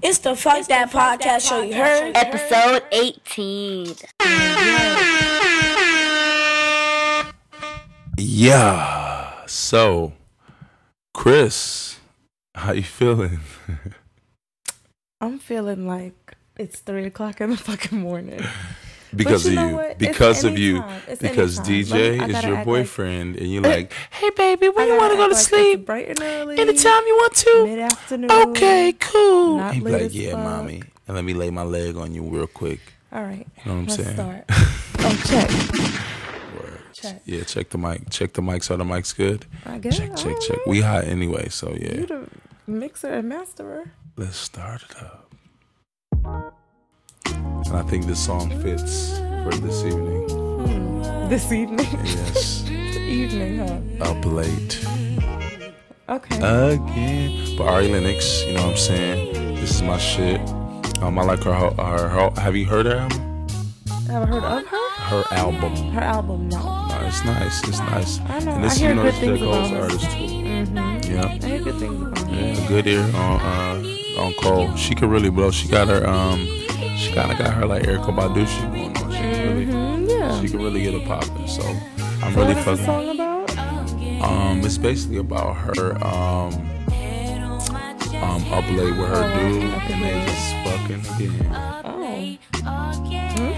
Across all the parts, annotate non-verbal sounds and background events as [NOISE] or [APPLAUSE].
It's the Fuck That Podcast Show you heard. Episode 18. Yeah. So, Crys, how you feeling? I'm feeling like it's three o'clock in the fucking morning. [LAUGHS] because you of you. what? Because of you. It's Because anytime. Let me- DJ is your act like- boyfriend, and you're like, [LAUGHS] "Hey, baby, when you want to go to like sleep? bright and early. Anytime you want to. Mid afternoon. Okay, cool." Not He'd be like, "Yeah, fuck. mommy," and let me lay my leg on you real quick. All right. You know what I'm Let's saying? start. [LAUGHS] oh, check. Check. Yeah, check the mic. Check the mic so the mic's good. I guess. Check, check, check. know. We hot anyway, so yeah. You the mixer and masterer. Let's start it up. And I think this song fits for this evening. Hmm. This evening. [LAUGHS] Yes, evening, huh? up late Okay. again. But Ari Lennox, you know what I'm saying? This is my shit. Um, I like her. Her. her have you heard her album? Have I heard of her? Her album. Her album, no. No, it's nice. It's nice. I know. And I hear you know, good this things about her. artist too. Mm-hmm. Yeah. I hear good things about her. Yeah, good ear on uh on Cole. She could really blow. She got her um she kinda got her like Erykah Badu shit going on. She can really Mm-hmm. Yeah. she can really get it popping. So I'm so really what fucking song about? um it's basically about her um um up late with her Oh, dude okay. and they just fucking again. Oh.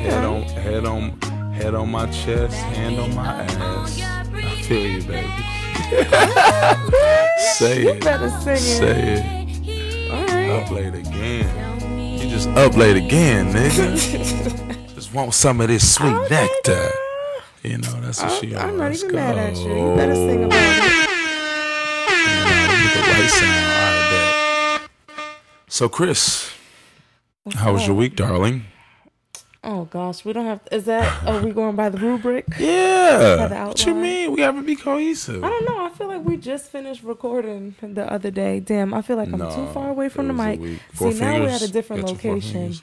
Head on head on head on my chest, hand on my ass. I feel you, baby. [LAUGHS] Say You it. better sing it. Say it. All right. Up late again. You just up late again, nigga. [LAUGHS] just want some of this sweet Okay, nectar. You know, that's what she I'm not even mad at you. You better sing about it. Right sound. All right, bet. So, Crys, how was your week, darling? Oh gosh, we don't have. Is that? Are we going by the rubric? [LAUGHS] Yeah. the What you mean? We haven't be cohesive. I don't know. I feel like we just finished recording the other day. Damn, I feel like I'm No, too far away from the mic. See, Four now we're at a different Got your four location. fingers.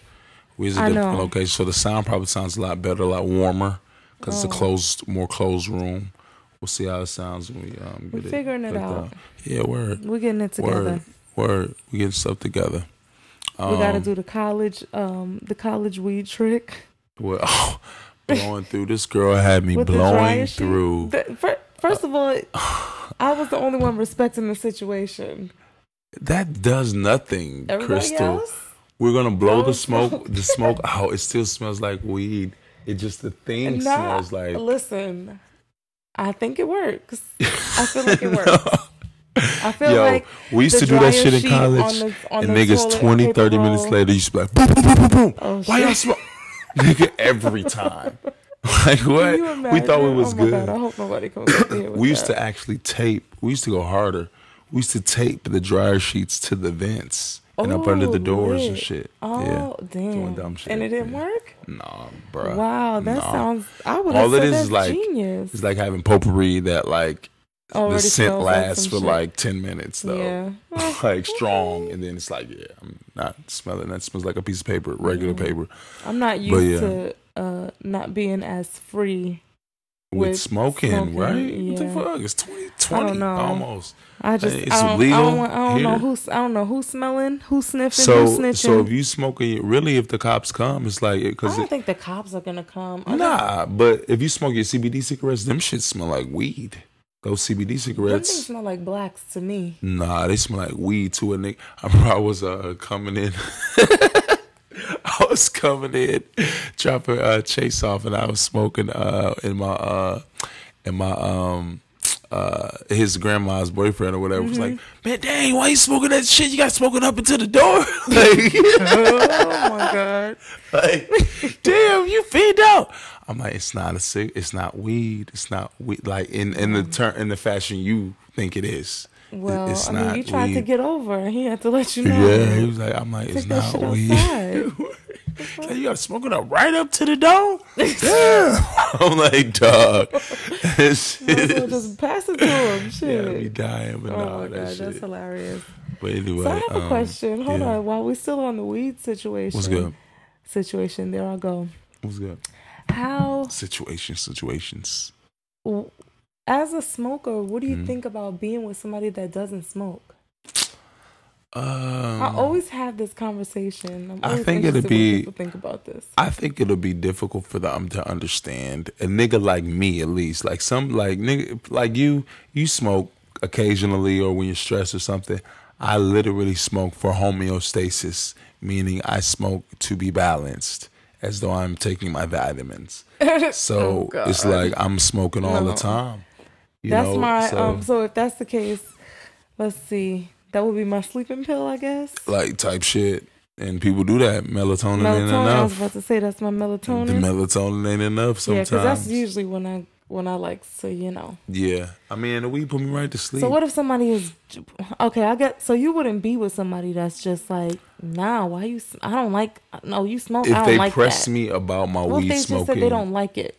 We was a I different know. location, so the sound probably sounds a lot better, a lot warmer, because it's a Oh. closed, more closed room. We'll see how it sounds when we um. Get it. We're figuring it out. up. Yeah, word, We're getting it together. word, word. We getting stuff together. Um, we got to do the college, um, the college weed trick Well, oh, [LAUGHS] blowing through. This girl had me with blowing through. The- fir- First of all, I was the only one respecting the situation. That does nothing, Everybody Crystal. else, We're gonna blow the smoke. smoke. [LAUGHS] The smoke out. It still smells like weed. It just the thing Nah, smells like. listen. I think it works. I feel like it [LAUGHS] works. I feel Yo, like we used to do that shit in college, on the- on and niggas toilet 20, paper 30 minutes later, you used to be like, boom, boom, boom, boom, boom. Oh, Why y'all smoke? [LAUGHS] Nigga, every [LAUGHS] time. Like, what? We thought it was oh good. God, I hope nobody comes up here with we used that. to actually tape. We used to go harder. We used to tape the dryer sheets to the vents and up under the Oh, doors and shit. Oh yeah. damn! Doing dumb shit. And it didn't Yeah. work. Nah, bro. Wow, that Nah. sounds. I would All have said is that's is like- genius. It's like having potpourri that like the scent smells like lasts for shit. like ten minutes though. Yeah. [LAUGHS] like strong, and then it's like, yeah, I'm not smelling. That smells like a piece of paper, regular Yeah. paper. I'm not But used yeah. to uh, not being as free. With, With smoking, smoking, right? What the fuck? It's 2020 know. almost. I just It's I don't, I don't, want- I don't know who's I don't know who's smelling, who's sniffing, So, who's snitching. so if you smoking, really, if the cops come, it's like I because don't think the cops are gonna come. Nah. But if you smoke your CBD cigarettes, them shit smell like weed. Those CBD cigarettes. Them smell like blacks to me. Nah, they smell like weed to a nigga. I remember I was uh, coming in. [LAUGHS] I was coming in, dropping uh, Chase off, and I was smoking uh, in my uh, in my um uh his grandma's boyfriend or whatever was like, man, dang, why you smoking that shit? You got smoking up into the door. [LAUGHS] like, [LAUGHS] oh my god! like, damn, you feed out. I'm like, it's not a cig, it's not weed, it's not weed. Like in in the turn in the fashion you think it is. Well, it's I mean, you tried to get over. He had to let you know. Yeah, he was like, I'm like, it's Take that not weed. Like, [LAUGHS] you got smoking up right up to the door. [LAUGHS] Damn. [LAUGHS] I'm like, dog. This shit just pass it to him. Shit. Yeah, be dying, but oh nah, my that god, shit. that's hilarious. But anyway, So I have a um, question. Hold yeah. on, while we're still on the weed situation. What's good? Situation. There I go. What's good? How, Situation, situations. As a smoker, what do you Mhm. think about being with somebody that doesn't smoke? I always have this conversation. I think interested be- think about this. I think it'll be difficult for them to understand a nigga like me, at least. Like some, like nigga, like you, you smoke occasionally or when you're stressed or something. I literally smoke for homeostasis, meaning I smoke to be balanced, as though I'm taking my vitamins. [LAUGHS] So Oh, it's like I'm smoking all the time. You That's know? my so, um. So if that's the case, let's see. That would be my sleeping pill, I guess. like type shit, and people do that. Melatonin, ain't Melatonin. I was about to say that's my melatonin. The melatonin ain't enough yeah, sometimes. because that's usually when I when I like so you know. Yeah, I mean, the weed put me right to sleep. So what if somebody is okay? I get so you wouldn't be with somebody that's just like, nah, why you? s- I don't like. No, you smoke. if I don't they like press that. me about my What if weed they just said they don't like it?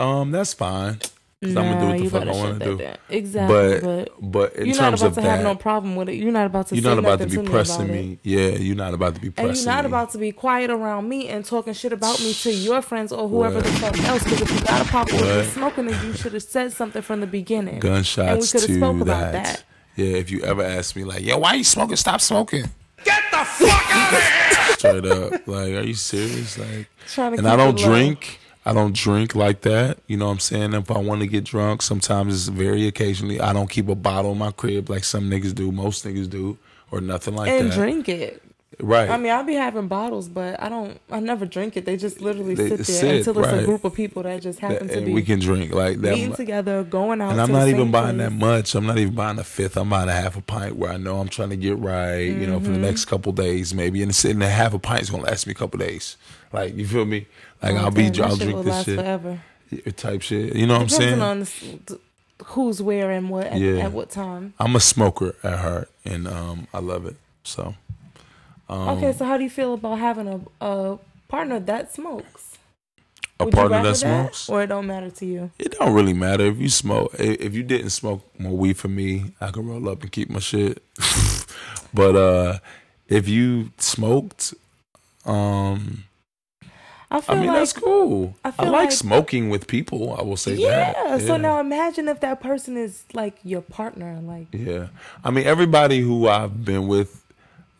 um, that's fine. 'Cause Nah, I'm gonna do what the fuck gotta I want to do. down. Exactly, But but, but in you're not terms about of to that, have no problem with it. You're not about to. you're say not about to be to me pressing about me. Yeah, you're not about to be pressing And you're not me. about to be quiet around me and talking shit about me to your friends or whoever the fuck else. Because if you got a problem with What? me smoking, then you should have said something from the beginning. Gunshots and we could have spoke that. about that. Yeah, if you ever ask me like, yo, why you smoking? Stop smoking. Get the fuck out of [LAUGHS] here! Straight up, like, are you serious? Like, Trying to and I don't it low. drink. I don't drink like that. You know what I'm saying? If I want to get drunk, sometimes it's very occasionally. I don't keep a bottle in my crib like some niggas do. Most niggas do, or nothing like and that. drink it. Right. I mean, I'll be having bottles, but I don't. I never drink it. They just literally They sit there sit, until it's right. a group of people that just happen to and be we can drink like that. eating together, going out. And I'm to not the even buying place. that much. I'm not even buying a fifth. I'm buying a half a pint where I know I'm trying to get right, you know, Mm-hmm. for the next couple days maybe. And sitting there half a pint is gonna last me a couple days. Like you feel me? Like Oh, I'll be damn, that I'll drink this last shit forever. Type shit. You know what I'm Depending saying? on this, th- who's where and what at, Yeah. at what time. I'm a smoker at heart, and um, I love it. So Um, okay, so how do you feel about having a, a partner that smokes? a Would partner that smokes. or it don't matter to you? It don't really matter if you smoke. If you didn't smoke more weed for me, I could roll up and keep my shit. [LAUGHS] but uh if you smoked, um, I feel I mean like that's cool. I I, like, like- smoking with people. I will say yeah, that. Yeah. So now imagine if that person is like your partner, like yeah. I mean, everybody who I've been with,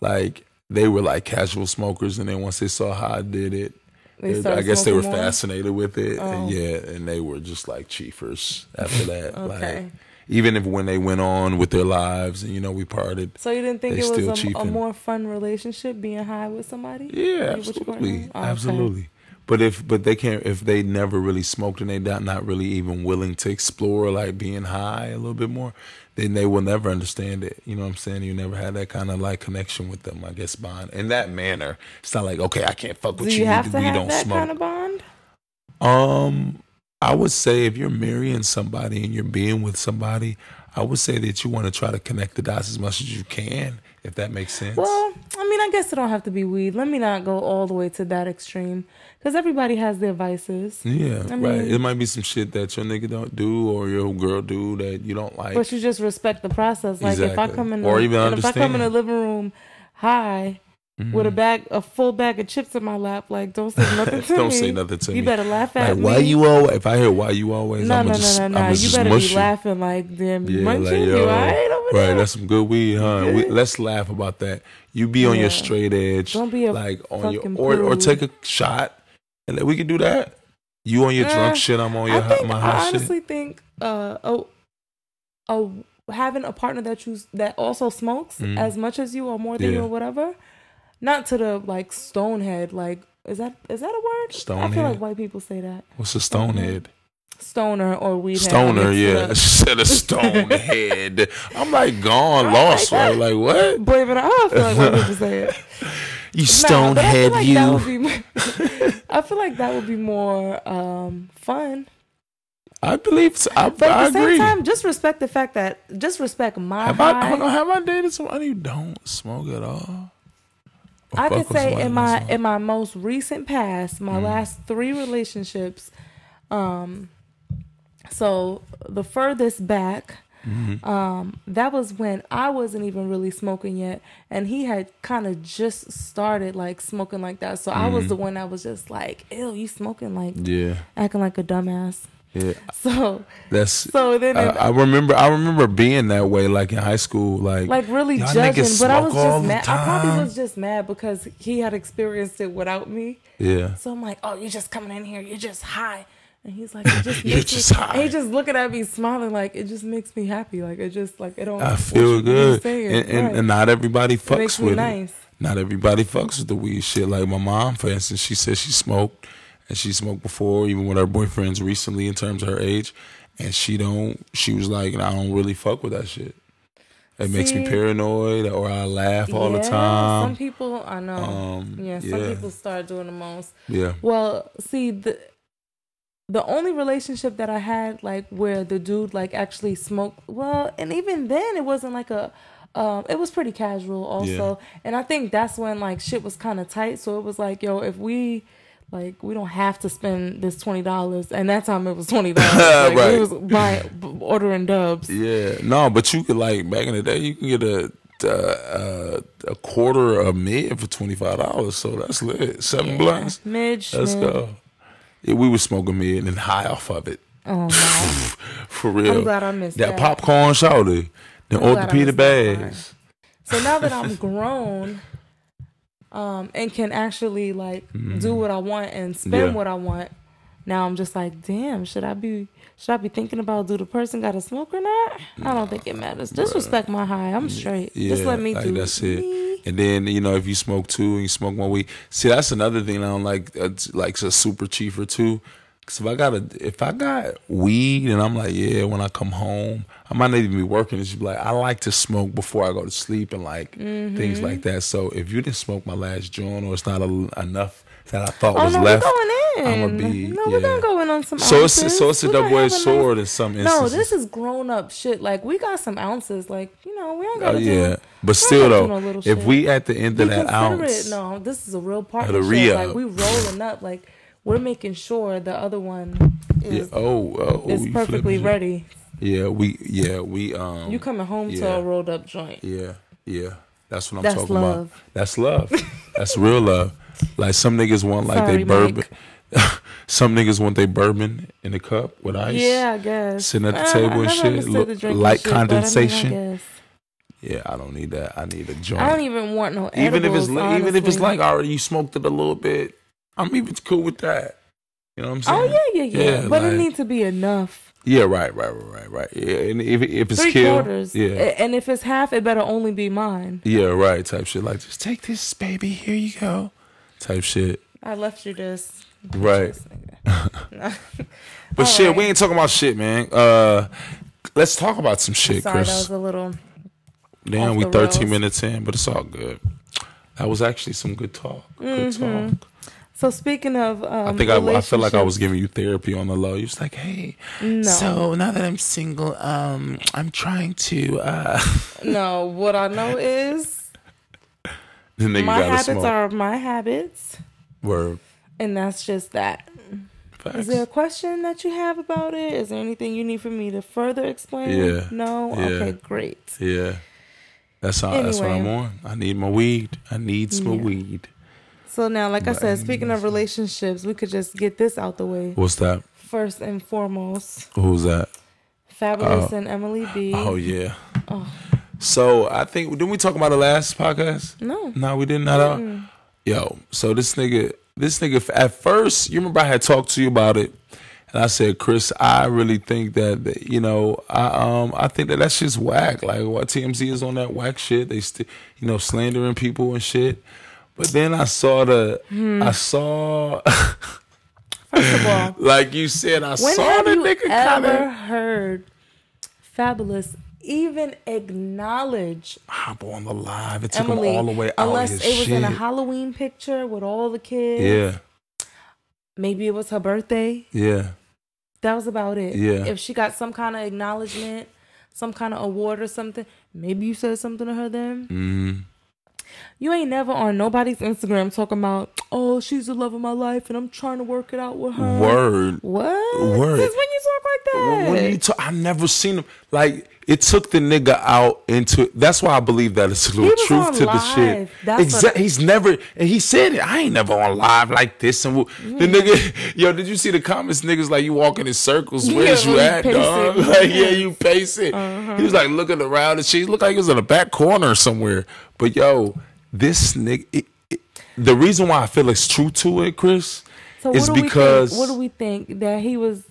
like they were like casual smokers, and then once they saw how I did it. It- I guess they were more? fascinated with it, Oh. and yeah, and they were just like chiefers after that. [LAUGHS] Okay. Like, even if when they went on with their lives, and you know, we parted. So you didn't think it was a, a more fun relationship being high with somebody? Yeah, absolutely. Oh, okay. absolutely. But if but they can't if they never really smoked and they not not really even willing to explore like being high a little bit more, then they will never understand it. You know what I'm saying? You never had that kind of like connection with them. I guess bond in that manner. It's not like okay, I can't fuck with Do you you. have we to have don't that smoke. kind of bond? Um, I would say if you're marrying somebody and you're being with somebody, I would say that you want to try to connect the dots as much as you can, if that makes sense. Well, I mean, I guess it don't have to be weed. Let me not go all the way to that extreme, because everybody has their vices. yeah, I right. It might be some shit that your nigga don't do or your girl do that you don't like. But you just respect the process. Like if I come in, Or the, even and if I come in the living room high with a bag, a full bag of chips in my lap, like don't say [LAUGHS] nothing to don't me. say nothing to you me. You better laugh at like, me. why you always? If I hear why you always, No, I'm no, gonna just, no, no, no. You better be you. laughing like them Yeah, munching like yo, I ain't over right? there. That's some good weed, huh? We, let's laugh about that. You be on Yeah. your straight edge. Don't be like on your or or take a shot, and then we can do that. You on your Eh, drunk shit, I'm on your I hot, think my I hot shit. honestly think uh oh oh having a partner that you that also smokes Mm. as much as you or more than you or whatever, not to the like stonehead like is that is that a word? Stonehead. I feel like white people say that What's a stonehead? stoner or weed Stoner, yeah. [LAUGHS] Said a stonehead. I'm like gone, I lost, like right? Like what? Believe it or not, I feel like white people say it. [LAUGHS] You Nah, but I feel stonehead, like you. that would be. More, [LAUGHS] I feel like that would be more um, fun. I believe. So. I, But I at the agree. same time, just respect the fact that just respect my have high. I, hold on, have I dated somebody who don't smoke at all? I could say in my in my most recent past, Mm-hmm. my last three relationships, um, so the furthest back, Mm-hmm. um, that was when I wasn't even really smoking yet, and he had kind of just started like smoking like that. So I was the one that was just like, "Ew, you smoking like yeah. acting like a dumbass." Yeah, So that's. so then I, it- I remember. I remember being that way, like in high school, like like really judging, but I was just mad. I probably was just mad because he had experienced it without me. Yeah, So I'm like, oh, you're just coming in here, you're just high. And he's like, it just [LAUGHS] You're makes just me, high. He just looking at me smiling like it just makes me happy. Like it just like it don't. I feel you- what you good, and, and, right. and not everybody It fucks me with nice. it. Not everybody fucks with the weed shit. Like my mom, for instance, she said she smoked, and she smoked before, even with her boyfriends recently, in terms of her age, and she don't. She was like, I don't really fuck with that shit. It makes me paranoid, or I laugh all the time. Some people I know. Um, yeah, some yeah. people start doing the most. Yeah, Well, see the the only relationship that I had like where the dude like actually smoked well, and even then it wasn't like a um it was pretty casual also. And I think that's when like shit was kind of tight, so it was like, yo, if we like we don't have to spend this twenty dollars, and that time it was twenty [LAUGHS] dollars. Like, Right. We was buying ordering dubs. yeah. No, but you could like back in the day, you can get a. Uh, a quarter a mid for twenty five dollars, so that's lit. Seven blunts. Midge. Let's mid. go. Yeah, we were smoking mid and high off of it. Oh no. [LAUGHS] For real. I'm glad I missed that. that. popcorn shouty. The orthopedic missed that part. bags. So now that I'm [LAUGHS] grown, um, and can actually like do what I want and spend Mm-hmm. Yeah. what I want, now I'm just like, damn, should I be should I be thinking about do the person got to smoke or not? I don't think it matters. Disrespect my high. I'm straight. Yeah, just let me like do that's me. it. And then you know if you smoke two and you smoke one week, see that's another thing I don't like. Uh, like a super cheaper too. Cause if I got a, if I got weed and I'm like, yeah, when I come home, I might not even be working. It's just like I like to smoke before I go to sleep and like Mm-hmm. things like that. So if you didn't smoke my last joint or it's not a, enough that I thought Oh was no, left, we're going in. I'ma be- no, yeah. we're gonna go in on some. so it's so it's a double edged a nice- sword in some No, this is grown up shit. Like we got some ounces. Like you know, we ain't Oh gotta yeah, do. but still though, no if shit. we at the end we of that consider ounce, it. No, this is a real the partnership. Like we rolling up. Like we're making sure the other one yeah, is oh, oh, is perfectly ready. Yeah, we yeah we um You coming home to a rolled up joint. yeah yeah. That's what I'm That's talking love. about. That's love. That's real love. Like some niggas want like Sorry, they bourbon. [LAUGHS] Some niggas want they bourbon in a cup with ice. Yeah, I guess. Sitting at the Uh, table I and shit, look- the drinking light shit, but I mean, I condensation. guess. Yeah, I don't need that. I need a joint. I don't even want no even if it's edibles, even if it's like already you smoked it a little bit, I'm even cool with that. You know what I'm saying? Oh yeah, yeah, yeah. Yeah, but like- it needs to be enough. Yeah, right, right, right, right, right. Yeah, and if if it's Three kill, quarters. yeah, And if it's half, it better only be mine. yeah, right, type shit. Like just take this, baby. Here you go, type shit. I left you this. Right. [LAUGHS] [LAUGHS] But All shit, right. we ain't talking about shit, man. Uh, let's talk about some shit, Sorry, that was a little. Damn, we 13 rails. minutes in, but it's all good. That was actually some good talk. Good Mm-hmm. talk. So speaking of, um, I think I, I feel like I was giving you therapy on the low. You was like, hey, No. so now that I'm single, um, I'm trying to. uh [LAUGHS] No, what I know is my habits smoke. are my habits, Word. and that's just that. Facts. Is there a question that you have about it? Is there anything you need for me to further explain? Yeah. No. Yeah. Okay, great. Yeah. That's all, that's what I'm on. I need my weed. I need some Yeah. weed. So now, like I said, speaking of relationships, we could just get this out the way. What's that? First and foremost, Who's that? Fabolous and Emily B. Oh yeah. Oh. So I think didn't we talk about the last podcast? No. No, we didn't. Not all. Yo, so this nigga, this nigga. At first, you remember I had talked to you about it, and I said, Crys, I really think that that, you know, I um, I think that that's just whack. Like what TMZ is on that whack shit. They still, you know, slandering people and shit. But then I saw the, Hmm. I saw, [LAUGHS] First of all, [LAUGHS] like you said, I when saw have the you nigga kind of. heard Fabolous even acknowledge hop on the live. It took Emily him all the way out unless his it was shit. in a Halloween picture with all the kids? yeah, Maybe it was her birthday. yeah, That was about it. Yeah. If she got some kind of acknowledgement, some kind of award or something, maybe you said something to her then. mm, You ain't never on nobody's Instagram talking about, oh, she's the love of my life and I'm trying to work it out with her. word. What? Word. Since when you talk like that. When you talk, I never seen him like it took the nigga out into. That's why I believe that it's a little truth to the shit. That's Exactly. what- He's never and he said it. I ain't never on live like this. And the nigga, [LAUGHS] yo, did you see the comments? Niggas like you walking in circles. Where's Yeah, you at, dog? it. [LAUGHS] Like yeah, you pacing. Uh-huh. He was like looking around and she looked like he was in a back corner somewhere. But yo, this nigga. It, it, the reason why I feel it's true to it, Crys, So is because think, what do we think that he was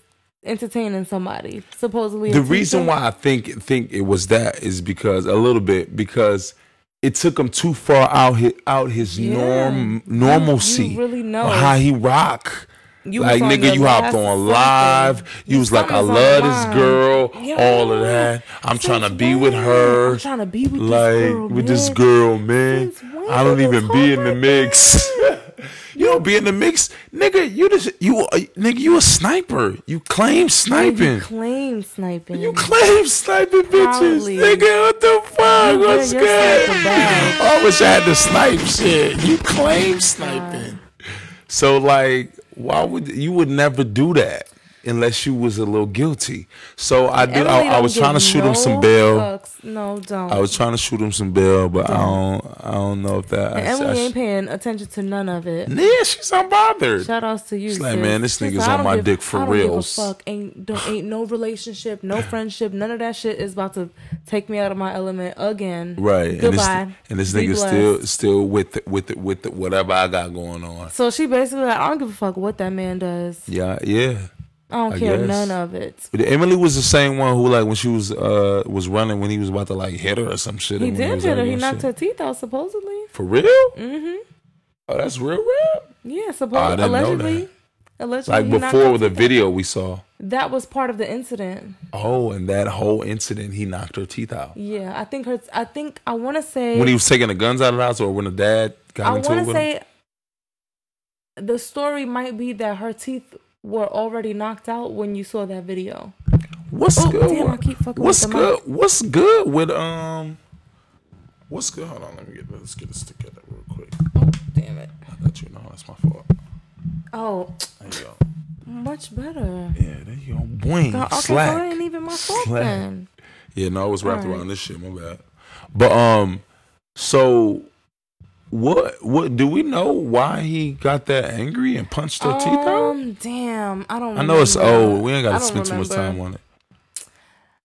entertaining somebody supposedly? the reason why I think think it was that is because a little bit because it took him too far out his, out his Yeah. norm normalcy. You really know. how he rock. You like nigga, you hopped on live. You was like, I love this girl, all of that. I'm trying to be with her. I'm trying to be with like this girl, with this man. girl, man. I don't even be in the mix. [LAUGHS] you don't be in the mix, nigga. You just you uh, nigga. You a sniper. You claim sniping. You claim sniping. You claim sniping bitches, Proudly. nigga. What the fuck? You What's good? I wish I had the snipe shit. You claim sniping. So like, why would you would never do that unless you was a little guilty? So I did. I, I was trying to shoot him some no bail. No, don't. I was trying to shoot him some bail, but I don't. I don't know if that. and I, Emily I, ain't paying attention to none of it. yeah, she's unbothered. Shout outs to you. She's like, sis. man, this nigga's on my give- dick for I don't give a reals. fuck. Ain't don't, ain't no relationship, no [SIGHS] friendship, none of that shit is about to take me out of my element again. Right, Goodbye. and this, and this nigga still still with it, with it, with it, whatever I got going on. So she basically like, I don't give a fuck what that man does. Yeah, yeah. I don't I care guess. none of it. But Emily was the same one who, like, when she was uh was running, when he was about to like hit her or some shit. He did hit her. He knocked shit. her teeth out supposedly. for real. Mm-hmm. Oh, that's real, real. Yeah, I supposedly. know allegedly. Allegedly, Like before her the teeth out. video we saw. That was part of the incident. Oh, and that whole incident, he knocked her teeth out Yeah, I think her. I think I want to say. when he was taking the guns out of the house, or when the dad got I into want it to with him. say the story might be that her teeth were already knocked out when you saw that video. What's Oh, good? damn, I keep fucking what's good? What's good with um? What's good? Hold on, let me get let's get this together real quick. Oh, damn it. I got you. know that's my fault. Oh, There you go. much better. Yeah, there you go. Boing. God, okay, Slack. so it ain't even my fault Slack. then. Yeah, no, I was wrapped Alright. around this shit. My bad. But um, so what? What do we know why he got that angry and punched her teeth out? Um, damn, I don't. Know. I know it's old. We ain't got to spend too much time on it.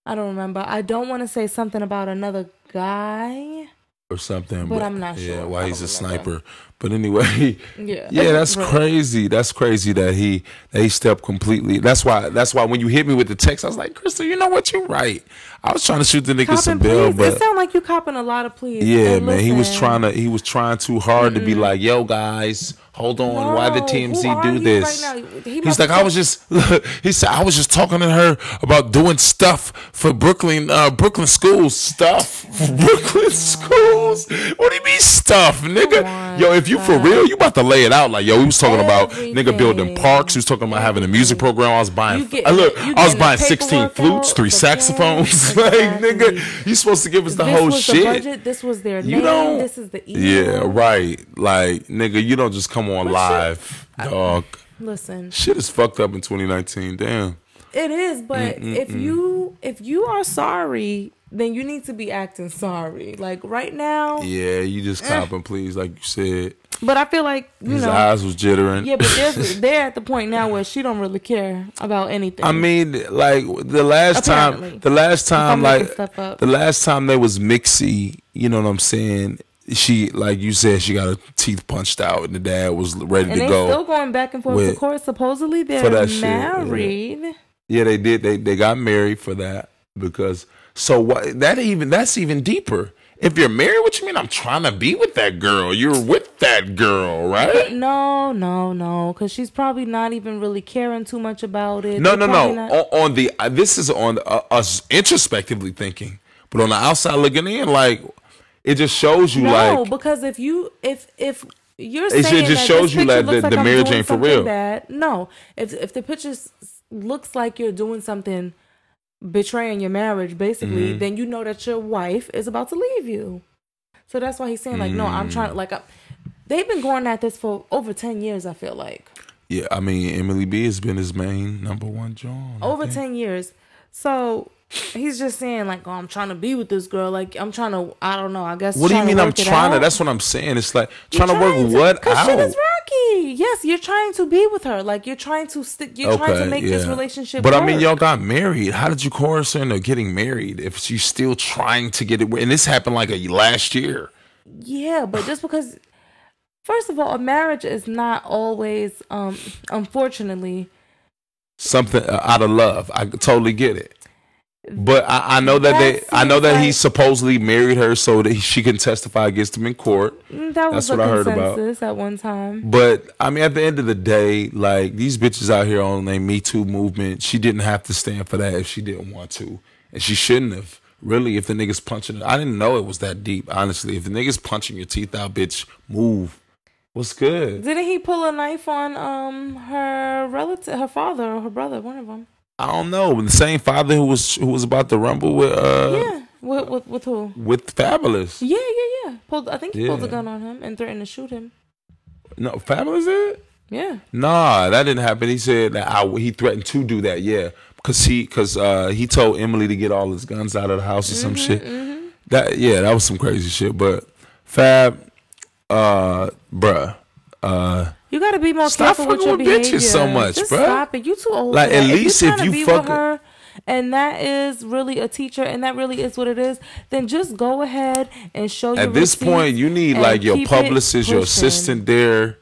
I don't remember. I don't want to say something about another guy. Or something, But I'm not sure. Yeah, why he's a remember. sniper? But anyway, [LAUGHS] Yeah. yeah, that's Right. crazy. That's crazy that he that he stepped completely. That's why. That's why when you hit me with the text, I was like, Crystal, you know what? You're right. I was trying to shoot the nigga some bill, but it sound like you copping a lot of please. Yeah, man. He was trying to he was trying too hard to be like, yo guys, hold on, why the TMZ do this? right? He He's like, I was just [LAUGHS] he said I was just talking to her about doing stuff for Brooklyn uh Brooklyn schools. Stuff [LAUGHS] Brooklyn schools. What do you mean stuff, nigga? yo, if you for real, you about to lay it out like yo, he was talking about nigga building parks, he was talking about having a music program. I was buying You get- I look, I was buying 16 flutes, out, three saxophones. pen. [LAUGHS] like, nigga, you supposed to give us the this whole shit. the budget. This was their You name. don't- This is the email. Yeah, right. Like, nigga, you don't just come on But live, dog. Listen, Shit is fucked up in 2019. Damn. it is, but if you if you are sorry, then you need to be acting sorry. Like right now. Yeah, you just eh. copping, please, like you said. But I feel like you His know. eyes was jittering. Yeah, but there's, [LAUGHS] they're at the point now where she don't really care about anything. I mean, like the last Apparently. time, the last time, like the last time they was mixy. You know what I'm saying? She, like you said, she got her teeth punched out, and the dad was ready and to go. still going back and forth to with- court. Supposedly they're shit, yeah. married. Yeah, they did. They they got married for that because so what? That even that's even deeper. If you're married, what you mean? I'm trying to be with that girl. You're with that girl, right? No, no, no, because she's probably not even really caring too much about it. No, They're no, no. not- On, on the uh, this is on uh, us introspectively thinking, but on the outside looking in, like it just shows you no, like because if you if if you're It saying just that shows you looks the- like the I'm marriage ain't for real. Bad, no, if if the picture looks like you're doing something betraying your marriage, basically, Mm-hmm. then you know that your wife is about to leave you. So that's why he's saying like, no, I'm trying. Like, I, they've been going at this for over ten years. I feel like. Yeah, I mean Emily B has been his main number one John. over 10 years. So he's just saying like, "Oh, I'm trying to be with this girl. Like, I'm trying to. I don't know. I guess." What do you mean? I'm trying to. out. That's what I'm saying. It's like You're trying to work what Cause out? Yes, you're trying to be with her. Like you're trying to stick. You're trying to make this relationship. But I mean, y'all got married. How did you coerce her into getting married if she's still trying to get it? And this happened like a last year. Yeah, but just because, first of all, a marriage is not always, um, unfortunately, Something uh, out of love. I totally get it. But I, I know that, they. I know that he supposedly married her so that she can testify against him in court. that was That's what I heard about. at one time. But I mean, at the end of the day, like these bitches out here on the Me Too movement, she didn't have to stand for that if she didn't want to, and she shouldn't have. Really, if the niggas punching I didn't know it was that deep. Honestly, if the niggas punching your teeth out, bitch, move. What's good? Didn't he pull a knife on um her relative, her father or her brother, one of them? I don't know. The same father who was who was about to rumble with uh yeah, with, with with who? with Fabolous. Yeah, yeah, yeah. Pulled. I think he pulled a gun on him and threatened to shoot him. No, Fabolous did. Yeah. Nah, that didn't happen. He said that I, he threatened to do that. Yeah, because he because uh, he told Emily to get all his guns out of the house or some shit. That yeah, that was some crazy shit. But Fab, uh, bruh, uh, You got to be more Stop careful with your with bitches behavior. so much, Just bruh. Stop it. You too old. Like, at least if you to be with her, and that is really a teacher, and that really is what it is. Then just go ahead and show. your at this point, you need like your publicist, your assistant there.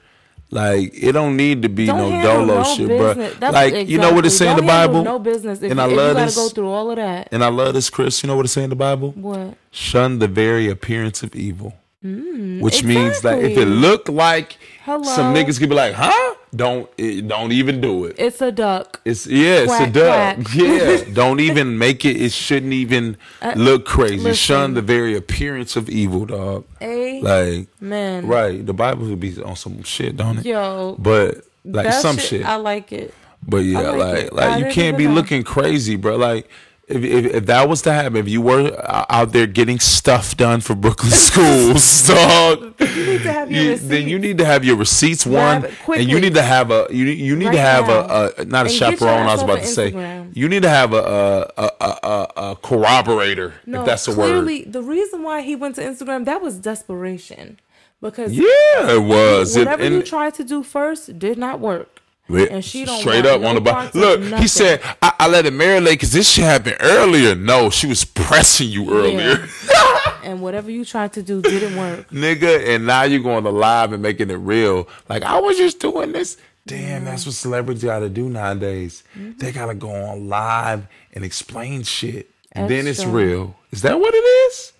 Like it don't need to be Don't no dolo no shit. That's Like you know what it say in the Bible, No business. If, And you, I if love you gotta this. go through all of that. and I love this, Crys. You know what it say in the Bible? What? shun the very appearance of evil. Which means that if it Mm, exactly. look like Hello? some niggas could be like, huh? Don't it, don't even do it. It's a duck. It's yeah, it's a duck. quack. [LAUGHS] Yeah, don't even make it. It shouldn't even look crazy. Uh, listen. Shun the very appearance of evil, dog. A Like man. right, the Bible would be on some shit, don't it? Yo. But like some shit. I like it. But yeah, I like like like, you can't be know. looking crazy, bro. Like if, if if that was to happen, if you were out there getting stuff done for Brooklyn [LAUGHS] schools, dog, You need to have your you- then you need to have your receipts one, and you need to have a you you need Right to have a, a not a And chaperone. I was about to say Instagram. you need to have a a a, a, a, corroborator No, if that's a word. clearly, the reason why he went to Instagram that was desperation, because Yeah, it was. It- whatever you tried to do first did not work. And she don't straight up no on the of Look, he said, I, "I let it marinate because this shit happened earlier." No, she was pressing you earlier, [LAUGHS] and whatever you tried to do didn't work. nigga. And now you're going to live and making it real. Like I was just doing this. Damn, that's what celebrities got to do nowadays. Mm-hmm. They got to go on live and explain shit. And then it's real. Is that what it is?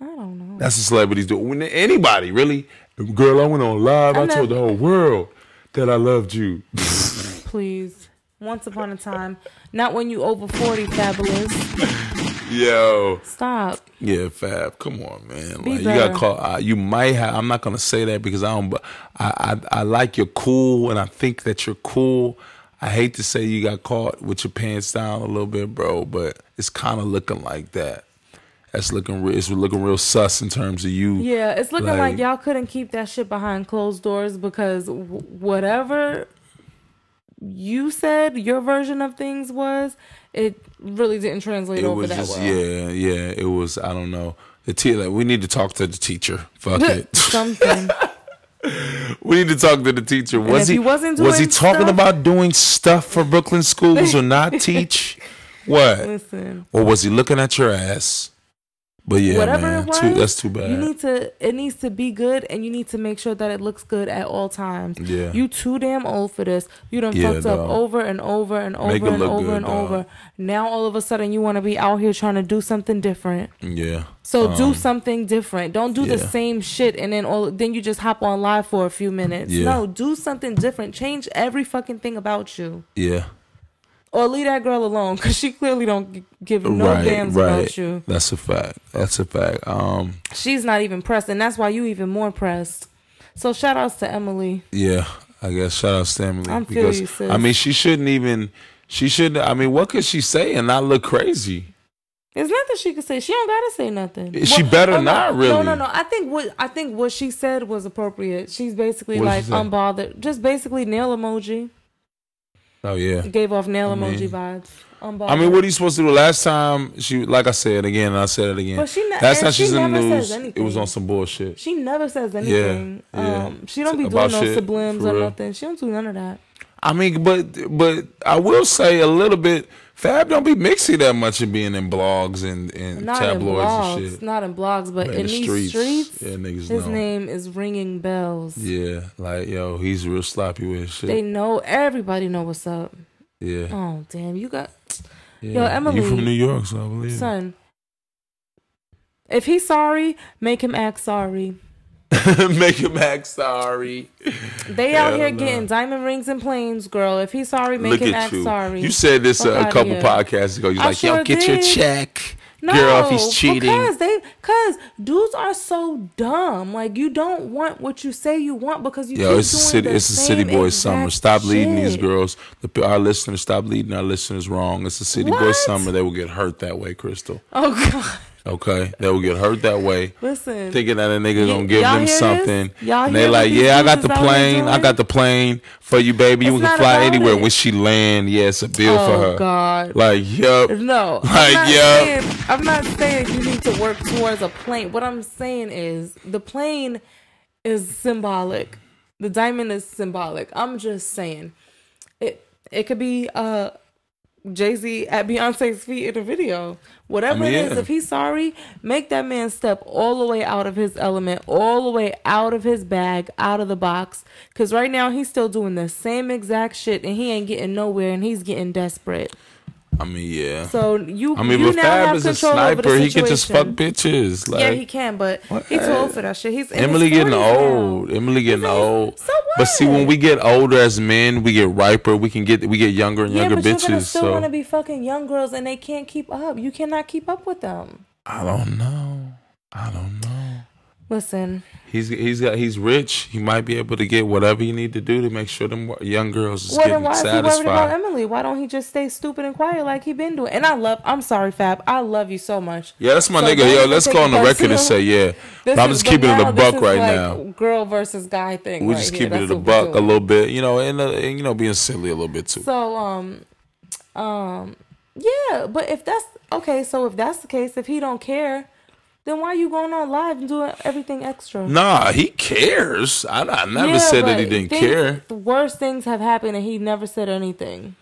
I don't know. That's what celebrities do. When anybody really, girl, I went on live. I I'm told the whole world that I loved you. Please, once upon a time, not when you over forty, fabulous. Yo. Stop. Yeah, Fab. Come on, man. Be Like, you got caught. Uh, you might have. I'm not gonna say that because I don't. But I, I, I like you're cool, and I think that you're cool. I hate to say you got caught with your pants down a little bit, bro, but it's kind of looking like that. That's looking. Real, it's looking real sus in terms of you. Yeah, it's looking like, Like- y'all couldn't keep that shit behind closed doors because w- whatever you said your version of things was, it really didn't translate over that just well. yeah, yeah. It was. I don't know. The te- like, we need to talk to the teacher. Fuck it. [LAUGHS] [LAUGHS] Something. We need to talk to the teacher. Was he, he wasn't was he talking stuff- about doing stuff for Brooklyn schools or not [LAUGHS] teach? What? Listen, Or was he looking at your ass? But yeah, whatever man, it was, too, that's too bad. You need to. It needs to be good, and you need to make sure that it looks good at all times. Yeah. You too damn old for this. You done Yeah, fucked up over and over and over and over good, and dog. over. Now all of a sudden you want to be out here trying to do something different. yeah. So do Um, something different. Don't do the same shit and then all then you just hop on live for a few minutes. Yeah. No, do something different. Change every fucking thing about you. Yeah. Or leave that girl alone cuz she clearly don't give no right. damns right. about you. That's a fact. That's a fact. Um. She's not even pressed and that's why you even more pressed. So shout outs to Emily. Yeah. I guess shout out to Emily I feel because you, sis. I mean she shouldn't even. She shouldn't. I mean, what could she say and not look crazy? There's nothing she could say. She don't gotta say nothing. She better oh, no, not, really. No, no, no. I think what I think what she said was appropriate. She's basically What like unbothered. Just basically nail emoji. Oh yeah. Gave off nail I mean- emoji vibes. Unbothered. I mean, what are you supposed to do? Last time she, like I said again, and I said it again. But she ne- Last time she she's in the never news, it was on some bullshit. She never says anything. yeah. Um, she don't be About doing no shit, sublims or real. nothing. She don't do none of that. I mean, but but I will say a little bit. Fab don't be mixing that much and being in blogs and, and Not in tabloids blogs. and shit. Not in blogs, but In in, the these streets. streets, Yeah, niggas his know. name is ringing bells. Yeah, like yo, he's real sloppy with shit. They know. Everybody know what's up. yeah, Oh damn, you got yeah. Emily, you from New York, so I believe. son. If he's sorry, make him act sorry. Make him act sorry. They out Hell here getting diamond rings and planes, girl. If he's sorry, make Look him act you. sorry. You said this uh, a couple podcasts ago. You're I like, yo, sure get your check, No, girl. If he's cheating, because they, because dudes are so dumb. Like you don't want what you say you want because you. Yo, keep it's a city. It's a city boy summer. Stop leading these girls. The, our listeners, stop leading our listeners wrong. It's a city What? summer. They will get hurt that way, Crystal. Oh God! Okay, they will get hurt that way. Listen, Thinking that a nigga Y- gonna give them something, and they like, yeah, I got the is out here plane. I got the plane for you, baby. You It's can fly anywhere. it. When she land, yeah, it's a bill for oh her. God! Like, yup. No, Like, I'm not, saying, I'm not saying you need to work towards a plane. What I'm saying is the plane is symbolic. The diamond is symbolic. I'm just saying it. It could be uh Jay Z at Beyonce's feet in a video. Whatever I mean, it is, yeah. if he's sorry, make that man step all the way out of his element, all the way out of his bag, out of the box. Cause right now he's still doing the same exact shit and he ain't getting nowhere and he's getting desperate. I mean, yeah. So you, I mean, you but now Fab have is a control the sniper. He can just fuck bitches. Like, yeah, he can, but he's too old for that shit. He's Emily getting 40s now. old. Emily getting old. So what? But see, when we get older as men, we get riper. We can get we get younger and yeah, younger but you're gonna bitches. still So want to be fucking young girls, and they can't keep up. You cannot keep up with them. I don't know. I don't know. Listen, He's he's got he's rich. He might be able to get whatever you need to do to make sure them young girls is well then getting why is he worried about. Emily? Why don't he just stay stupid and quiet like he been doing? And I love. I'm sorry, Fab. I love you so much. Yeah, that's my So nigga. Yo, let's go on the record and say yeah. But I'm just keeping it now a this buck right like now. Girl versus guy thing. We right just keeping it a buck a little bit, you know, and, uh, and you know, being silly a little bit too. So um um yeah, but if that's okay, so if that's the case, if he don't care, then why are you going on live and doing everything extra? Nah, he cares. I, I never Yeah, said that he didn't things- care. The worst things have happened and he never said anything.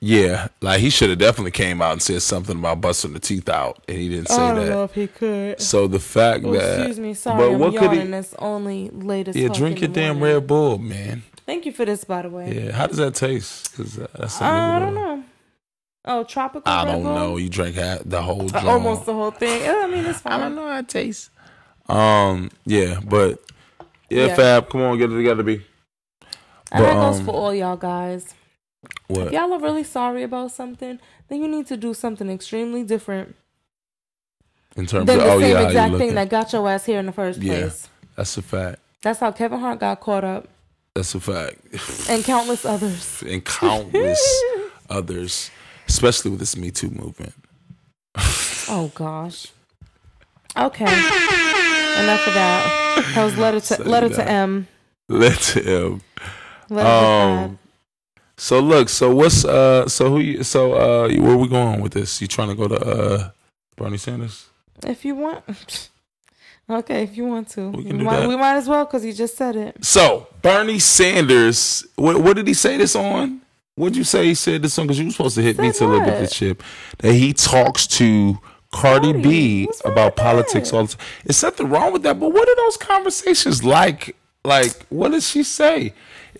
Yeah, like he should have definitely came out and said something about busting the teeth out, and he didn't say I don't that. know if he could. So the fact Oh, that, excuse me, sorry, but I'm what could he? It's only late as Yeah, drink your damn morning. Red Bull, man. Thank you for this, by the way. Yeah, how does that taste? Cause uh, that's a Uh, I don't know. Oh, tropical. I don't know. You drank the whole Uh. Almost the whole thing. I mean, it's fine. I don't know how it tastes. Um, yeah, but yeah, Yeah. Fab, come on, get it together, B. And that goes um, for all y'all guys. What? If y'all are really sorry about something, then you need to do something extremely different In terms than of the oh same yeah, exact thing that got your ass here in the first Yeah. place. That's a fact. That's how Kevin Hart got caught up, That's a fact. and countless others. [LAUGHS] and countless [LAUGHS] others, especially with this Me Too movement. [LAUGHS] Oh gosh. Okay. Enough of that. That was letter to Say letter that. to M. Let him. Letter Um, So look, so what's uh, so who you, so uh, where we going with this? You trying to go to uh, Bernie Sanders? If you want. [LAUGHS] Okay, if you want to, We can we, might, we might as well because you just said it. So Bernie Sanders, what, what did he say this on? What did you say he said this on? Because you were supposed to hit me Said to look at the chip that he talks to Cardi Cardi, B about politics that? all the time. There's nothing wrong with that, but what are those conversations like? Like, what does she say?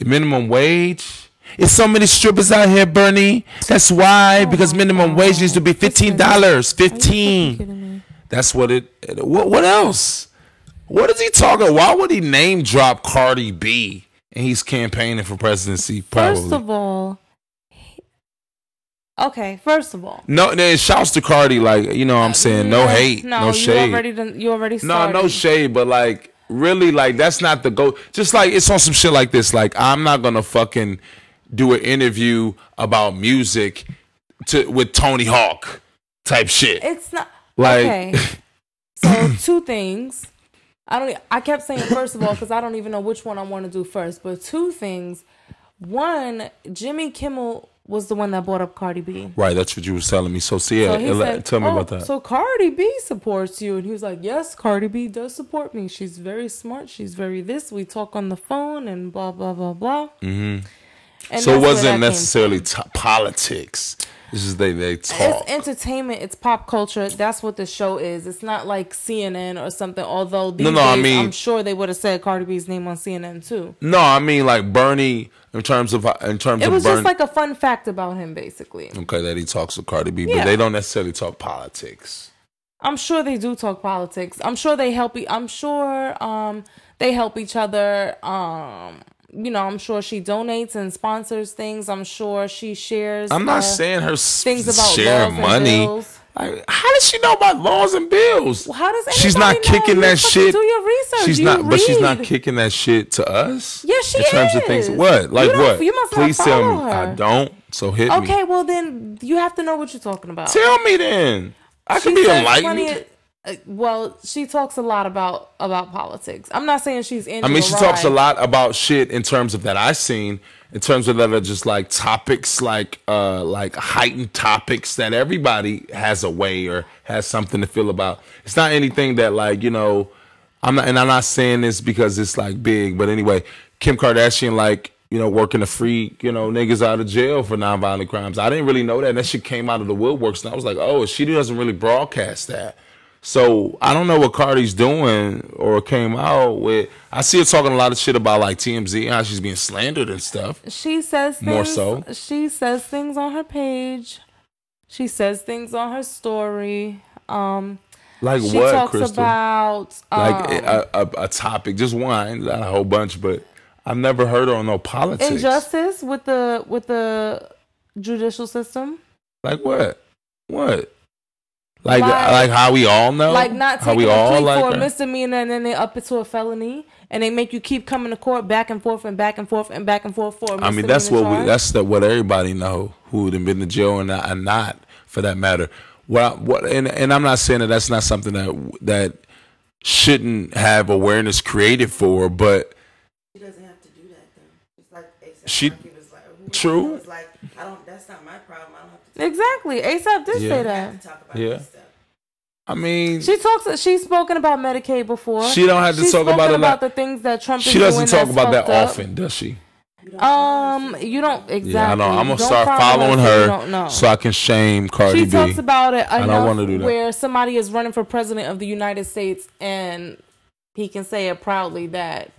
Minimum wage? It's so many strippers out here, Bernie. That's why, oh because minimum wage needs to be fifteen dollars. Are you fucking Fifteen. That's what it. What what else? What is he talking? About? Why would he name drop Cardi B and he's campaigning for presidency? Probably. First of all, okay. First of all, no, then shouts to Cardi. Like you know, what I'm saying no hate, no, you shade. already done, you already no, started. no shade, but like really, like that's not the goal. Just like it's on some shit like this. Like I'm not gonna fucking do an interview about music to with Tony Hawk type shit. It's not Like- okay. [LAUGHS] So two things. I don't. I kept saying first of all because I don't even know which one I want to do first. But two things. One, Jimmy Kimmel was the one that brought up Cardi B. right, that's what you was telling me. So, see, yeah, So ele- said, tell me "Oh, about that. So Cardi B supports you, and he was like, "Yes, Cardi B does support me. She's very smart. She's very this. We talk on the phone and blah blah blah blah." Mm-hmm. And so it that's where that wasn't necessarily t- politics. This is they they talk. It's entertainment. It's pop culture. That's what the show is. It's not like CNN or something. Although these No, no, I mean- I'm sure they would have said Cardi B's name on CNN too. no, I mean like Bernie in terms of in terms It of was Bernie. just like a fun fact about him, basically. okay, that he talks with Cardi B, but they don't necessarily talk politics. I'm sure they do talk politics. I'm sure they help. E- I'm sure um, they help each other. Um, you know, I'm sure she donates and sponsors things. I'm sure she shares. I'm not uh, saying her things about and money. bills. How does she know about laws and bills? Well, how does she's not know? kicking You that shit? do your research. She's You not, but she's not kicking that shit to us. Yes, she in terms of things. What? Like You what? you must not Please tell me. her. I don't. So hit me. Okay, well then you have to know what you're talking about. Tell me then. I can be enlightened. Well, she talks a lot about about politics. I'm not saying she's Angela I mean, she Rye. talks a lot about shit in terms of that I've seen, in terms of that are just like topics, like uh, like heightened topics that everybody has a way or has something to feel about. It's not anything that like you know, I'm not, and I'm not saying this because it's like big, but anyway, Kim Kardashian like you know working to free you know niggas out of jail for nonviolent crimes. I didn't really know that. And that shit came out of the woodworks, and I was like, oh, she doesn't really broadcast that. So I don't know what Cardi's doing or came out with. I see her talking a lot of shit about like TMZ and how she's being slandered and stuff. She says things, More so. She says things on her page. She says things on her story. Um, Like she what, talks Crystal? about um, like a, a, a topic, just one, not a whole bunch, but I've never heard her on no politics. injustice with the with the judicial system. Like what? What? Like Like- like, how we all know? like not how taking we a all plea like for a misdemeanor and then they up it to a felony and they make you keep coming to court back and forth and back and forth and back and forth for a I mean, that's what misdemeanor we, that's the, what everybody know who would have been to jail and not, and not for that matter. What I, what and and I'm not saying that that's not something that that shouldn't have awareness created for, but She doesn't have to do that though. It's like ASAP She- Rocky was like, True. was like, I don't. That's not my problem. I don't have to. exactly. ASAP did Yeah. say I that. have to talk about Yeah. this stuff. I mean, She talks. She's spoken about Medicaid before. She don't have to She's talk about it like- about the things that Trump is she doesn't doing talk that's about that fucked up. often, does she? Um, you don't exactly. Yeah, I know. I'm gonna don't start follow following so you her don't know. so I can shame Cardi she B. talks about it don't wanna do that. where somebody is running for president of the United States and he can say it proudly that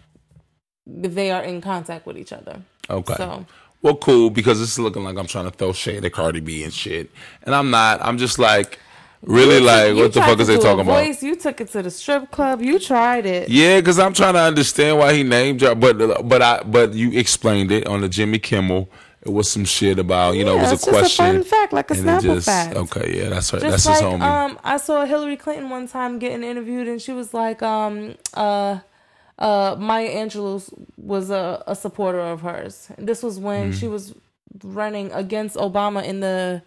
they are in contact with each other. okay. So Well, cool because it's looking like I'm trying to throw shade at Cardi B and shit, and I'm not. I'm just like, really, You like, you what the fuck is they talking about? voice, You took it to the strip club. You tried it. Yeah, because I'm trying to understand why he named her, but but I but you explained it on the Jimmy Kimmel. It was some shit about you know Yeah, it was it's a just question. a fun fact, like a Snapple just- fact. Okay, yeah, that's right. Just that's like his homie. um, I saw Hillary Clinton one time getting interviewed, and she was like, um, uh, uh, Maya Angelou was a, a supporter of hers. This was when Mm-hmm. she was running against Obama in the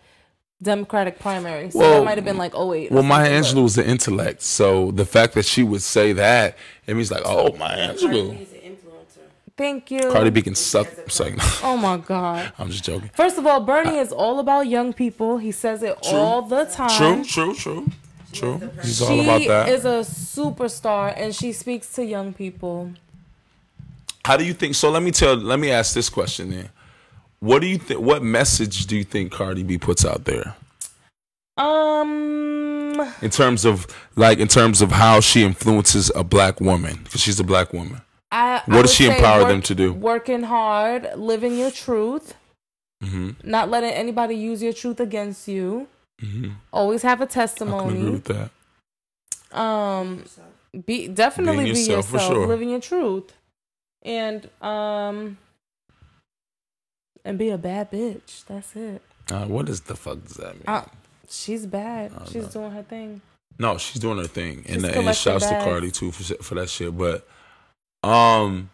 Democratic primary. So Well, that might have been like 08. or well, Maya something, Angelou was the intellect, so the fact that she would say that, it means like, oh, Maya Cardi Angelou. B is an influencer. but- Thank you. Cardi B can suck. I'm saying, Oh my God. I'm just joking. First of all, Bernie is all about young people. He says it all the time. True, true, true, true. He's She all about that. is a superstar, and she speaks to young people. How do you think? So let me tell. Let me ask this question then. What do you think? What message do you think Cardi B puts out there Um, in terms of like in terms of how she influences a black woman because she's a black woman? I What I does she say empower them to do? Working hard, living your truth, Mm-hmm. not letting anybody use your truth against you. Always have a Mm-hmm. I can agree testimony. with that. Um, be definitely Being be yourself, for yourself, sure. living your truth, and um, and be a bad bitch. That's it. Uh, what is the fuck does that mean? Uh, she's bad. She's doing her thing. No, she's doing her thing, She's and, and collecting shouts to bags. Cardi too for for that shit. But um,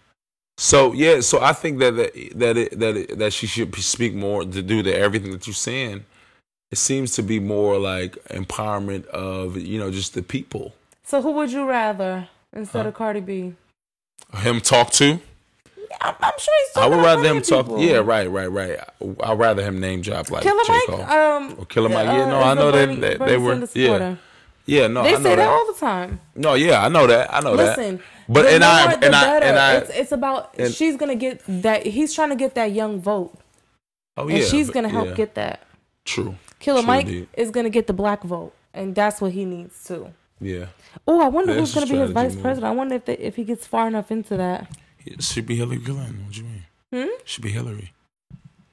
so yeah, so I think that that that it, that it, that she should speak more to do the everything that you're saying. It seems to be more like empowerment of you know just the people. So who would you rather instead of Cardi B? Him talk to. I'm, I'm sure he's. I would rather him of talk. people. Yeah, right, right, right. I'd rather him name drop like Killer J. Mike. Cole. Um, Or Killer Mike. Yeah, no, uh, I know a that Bernie- they, Bernie they were. Yeah, yeah. No, They I say know that. that. all the time. No, yeah, I know that. I know Listen, that. Listen, but and I more, the and I and I. it's, it's about and- she's gonna get that. He's trying to get that young vote, oh yeah, and she's gonna help yeah. get that. True. Killer True Mike is gonna get the black vote, and that's what he needs too. Yeah. Oh, I wonder That's who's gonna be his vice move. president. I wonder if they, if he gets far enough into that. It should be Hillary Clinton. What you mean? Hmm? Should be Hillary.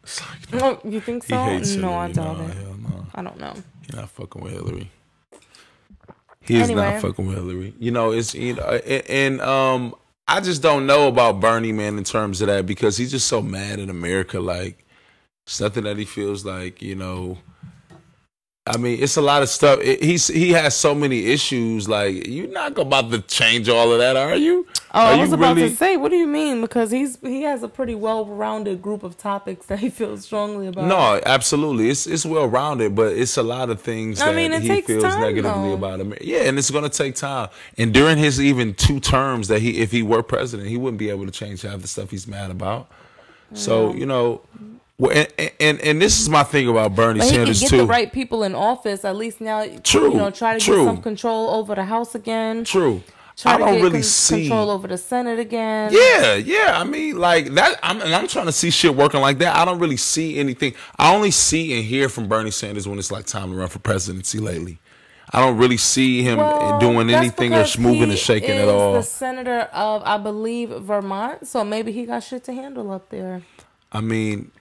It's like, Oh, you think so? no, Hillary. I doubt no, it. Hell no. I don't know. He's not fucking with Hillary. He is Anyway. not fucking with Hillary. You know, it's you know, and, and um, I just don't know about Bernie man in terms of that because he's just so mad at America. Like, it's nothing that he feels like. You know, I mean, it's a lot of stuff. It, he's he has so many issues. Like, you're not about to change all of that, are you? Oh, Are I was about really- to say, what do you mean? Because he's he has a pretty well-rounded group of topics that he feels strongly about. No, absolutely. It's it's well rounded, but it's a lot of things I that mean, he feels time, negatively though. about. Yeah, and it's going to take time. And during his even two terms, that he if he were president, he wouldn't be able to change half the stuff he's mad about. So you know, well, and, and and this is my thing about Bernie But he can Sanders get too. the right people in office. At least now, True, you know, try to true. get some control over the House again. True. Try I to don't get really con- see. control over the Senate again. Yeah, yeah. I mean, like that. I'm, and I'm trying to see shit working like that. I don't really see anything. I only see and hear from Bernie Sanders when it's like time to run for presidency. Lately, I don't really see him eh, Well, doing anything or moving and shaking at all. The senator of, I believe, Vermont. So maybe he got shit to handle up there. I mean,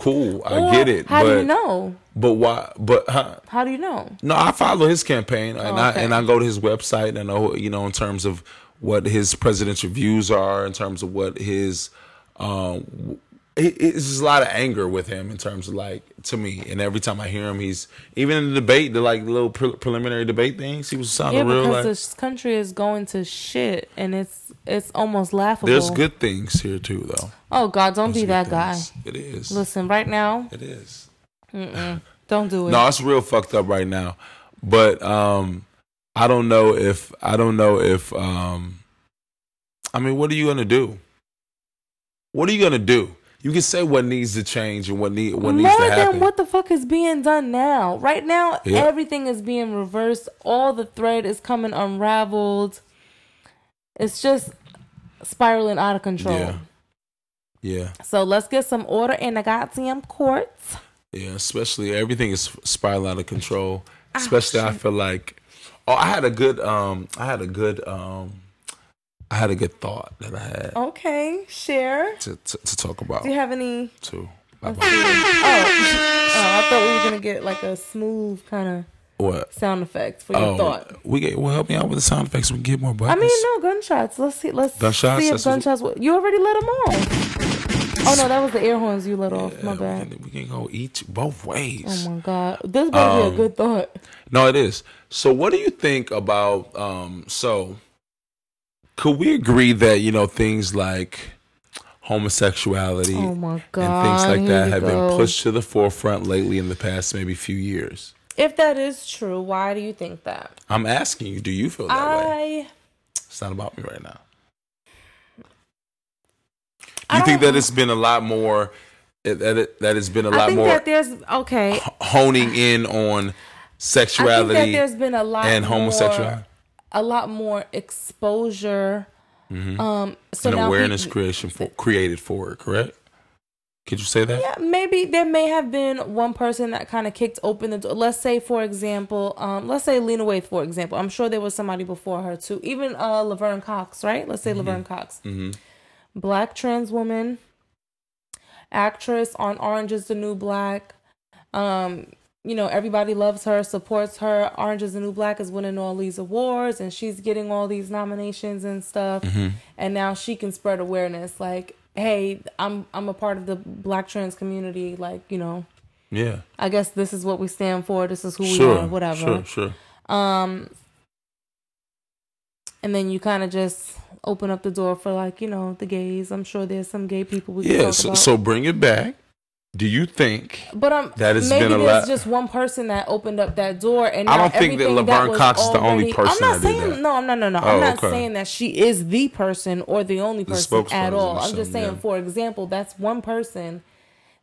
cool. I get it. How but, do you know? But why? But huh? How do you know? No, I follow his campaign, and I okay. and I go to his website, and I know you know in terms of what his presidential views are, in terms of what his um, it, it's just a lot of anger with him in terms of like to me, and every time I hear him, he's even in the debate, the like little pre- preliminary debate things, he was Yeah, sounding real because like. this country is going to shit, and it's it's almost laughable. There's good things here too, though. Oh God, don't be that good guy. It is. Listen, right now, It is. don't do it. No, it's real fucked up right now. But um I don't know if I don't know if um I mean what are you gonna do? What are you gonna do? You can say what needs to change and what need what needs More to happen. than what the fuck is being done now. Right now, Yeah. everything is being reversed. All the thread is coming unraveled. It's just spiraling out of control. Yeah. Yeah. So let's get some order in the goddamn courts. Yeah, especially everything is spiraling out of control. Especially I feel like oh I had a good um I had a good um I had a good thought that I had Okay, share. to, to, to talk about Do you have any? Two. Oh, [LAUGHS] oh, I thought we were gonna get like a smooth kind of What? sound effects for your Oh, thought. we get well. Help me out with the sound effects. We can get more I mean, no gunshots. Let's see. Let's Gunshots? see if That's gunshots. will- You already let them off. Oh no, that was the air horns you let off. My bad. We can, we can go each both ways. Oh my god, this better Um, be a good thought. No, it is. So, what do you think about? Um, so, could we agree that you know things like homosexuality Oh and things like here that have go. been pushed to the forefront lately in the past maybe few years? If that is true, why do you think that? I'm asking you. Do you feel that way? It's not about me right now. I You think that it's been a lot more? That it, that it's been a lot think more that there's okay. honing in on I think sexuality that there's been a lot and more- homosexuality a lot more exposure. Um, so and now awareness peop- creation for created for it. Correct? Could you say that? Yeah, maybe there may have been one person that kind of kicked open the door. Let's say, for example, um, let's say Lena Waithe, for example. I'm sure there was somebody before her too. Even uh, Laverne Cox, right? Let's say Laverne Cox, Mhm. black trans woman, actress on Orange Is the New Black. Um, you know, everybody loves her, supports her. Orange Is the New Black is winning all these awards, and she's getting all these nominations and stuff. And now she can spread awareness, like, hey, I'm I'm a part of the black trans community. Like, you know, Yeah. I guess this is what we stand for. This is who Sure. we are. Whatever. Sure. Sure. Um, and then you kind of just open up the door for like you know the gays. I'm sure there's some gay people we Yeah. talk So, so bring it back. Do you think But um, That has maybe been a there's lot- just one person that opened up that door, and I don't think that Laverne was Cox is the only person I'm not that saying that. no, I'm no, no. Oh, I'm not okay. saying that she is the person or the only person spokesperson at all. I'm just saying, yeah. for example, that's one person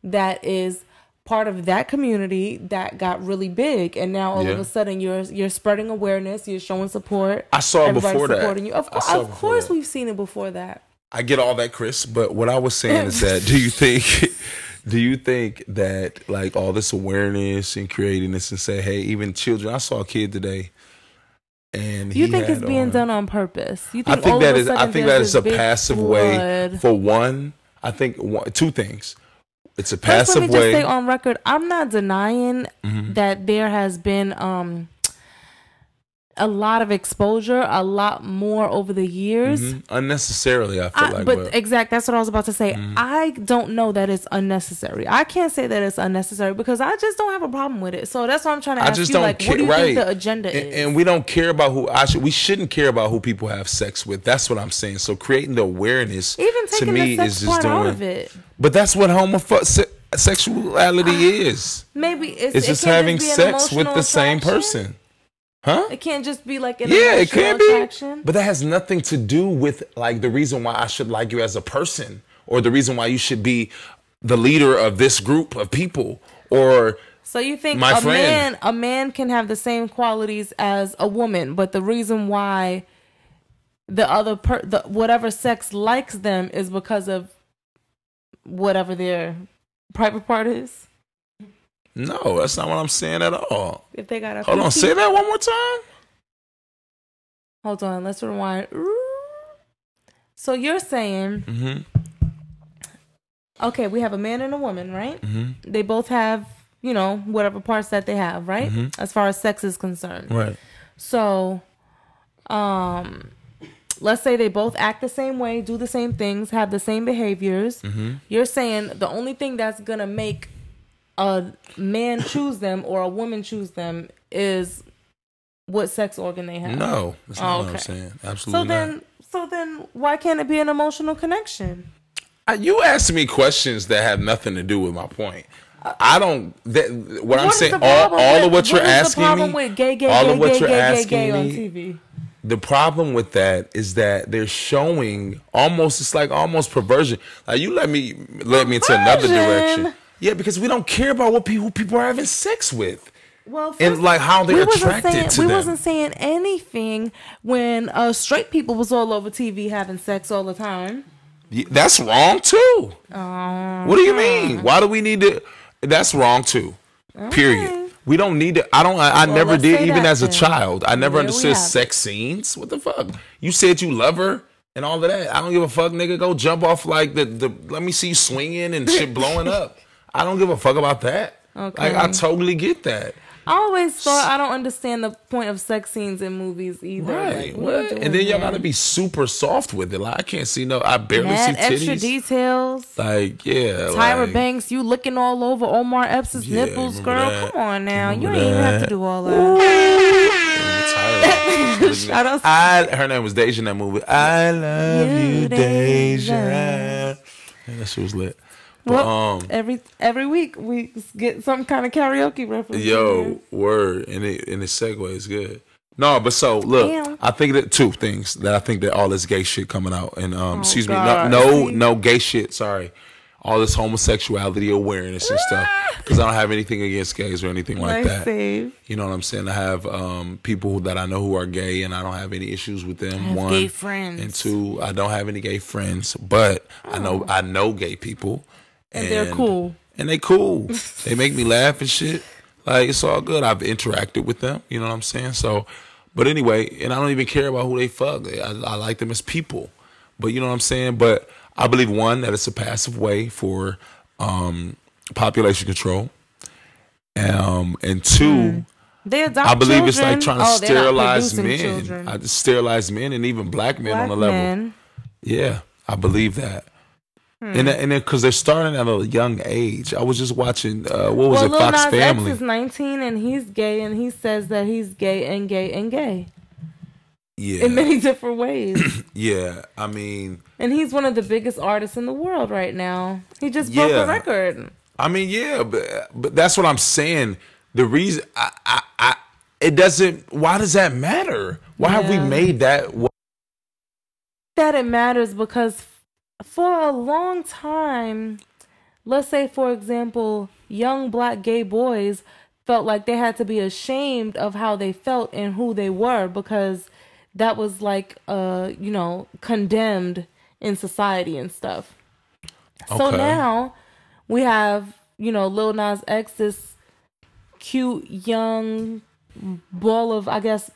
that is part of that community that got really big, and now all of a sudden you're you're spreading awareness, you're showing support. I saw it before that. supporting you. Of, of course, that. we've seen it before that. I get all that, Crys, but what I was saying is that do you think [LAUGHS] do you think that like all this awareness and creating this and say, hey, even children I saw a kid today and You think it's being on- done on purpose? You I think, think all that is I think that is a passive way for one. I think one, two things. It's a First, passive let me just way. say on record, I'm not denying Mm-hmm. that there has been um a lot of exposure, a lot more over the years. Mhm. Unnecessarily, I feel I, like but, Mm-hmm. exact, that's what I was about to say. I don't know that it's unnecessary. I can't say that it's unnecessary because I just don't have a problem with it. So that's what I'm trying to I ask just you, don't like, care. what do you right? think the agenda and, is? and we don't care about who. I should. We shouldn't care about who people have sex with. That's what I'm saying. So creating the awareness Even to me is just doing. out of it. But that's what homopho- se- sexuality is. Maybe it's, It's just having sex with the same person, huh? It can't just be like an Yeah, it can be. attraction. But that has nothing to do with like the reason why I should like you as a person, or the reason why you should be the leader of this group of people, or So you think My a friend. man a man can have the same qualities as a woman, but the reason why the other per the whatever sex likes them is because of whatever their private part is. No, that's not what I'm saying at all. If they got a Hold on, say that one more time. Hold on, let's rewind. So you're saying Mm-hmm. okay, we have a man and a woman, right? Mm-hmm. They both have, you know, whatever parts that they have, right? Mm-hmm. As far as sex is concerned. Right. So, um, let's say they both act the same way, do the same things, have the same behaviors. Mm-hmm. You're saying the only thing that's gonna make a man choose them or a woman choose them is what sex organ they have. No, that's not Oh, what I'm okay. saying. So Absolutely then, not. so then, why can't it be an emotional connection? Uh, You asked me questions that have nothing to do with my point. I don't. That, what, I'm What is saying, all, all with- of what you're asking me, with gay, gay, all gay, of what gay, you're gay, gay, asking gay on me, TV. the problem with that is that they're showing almost. It's like almost perversion. Like you let me let me into another direction. Yeah, because we don't care about what people people are having sex with. Well, And, like, how they're we attracted saying, to We them. wasn't saying anything when uh, straight people was all over TV having sex all the time. Y- That's wrong too. Uh-huh. what do you mean? Why do we need to? That's wrong too. Period. We don't need to. I don't. I, I never did. Even as a then. child, I never There understood sex scenes. What the fuck? You said you love her and all of that. I don't give a fuck, nigga. Go jump off like the the. Let me see you swinging and shit blowing up. I don't give a fuck about that. Okay. Like I totally get that. I always thought I don't understand the point of sex scenes in movies either. Right. Like, what are you What? doing And then y'all gotta be super soft with it. Like I can't see no. I barely Mad see extra titties. details. Like yeah. Tyra like, Banks, you looking all over Omar Epps' Yeah, nipples, girl. that. Come on now, you Remember ain't even have to do all that. Tyra. Shout out- [LAUGHS] I, her name was Deja in that movie. I love You, you, Deja. Deja. Yeah, that shit was lit. But, Well, um, every every week we get some kind of karaoke reference. yo, word, and it and the segue is good. No, but so look, Damn. I think that two things that I think that all this gay shit coming out, and um, excuse God. me, no, no, no gay shit. Sorry, all this homosexuality awareness and stuff. Because I don't have anything against gays or anything like that. save. You know what I'm saying? I have um, people that I know who are gay, and I don't have any issues with them. One, gay friends. and two, I don't have any gay friends, but I know I know gay people, And they're cool. and they cool. they make me laugh and shit. Like it's all good. I've interacted with them. You know what I'm saying? So, but anyway, and I don't even care about who they fuck. I, I like them as people. But you know what I'm saying? But I believe one that it's a passive way for um, population control. Um, and two, They adopt I believe it's like trying to Oh, sterilize men. children. I sterilize men and even black men Black on a level. men. Yeah, I believe that. Hmm. And and because they're starting at a young age. I was just watching. Uh, what was Well, it? Lil Fox Nas Family. X is 19 and he's gay and he says that he's gay and gay and gay yeah, in many [LAUGHS] different ways. [CLEARS THROAT] yeah. I mean, and he's one of the biggest artists in the world right now. He just broke Yeah. a record. I mean, yeah, but but that's what I'm saying. The reason I, I, I it doesn't. Why does that matter? Why have we made that? that it matters because for a long time, let's say for example, young black gay boys felt like they had to be ashamed of how they felt and who they were because that was like uh you know condemned in society and stuff. So now we have you know Lil Nas X this cute young ball of I guess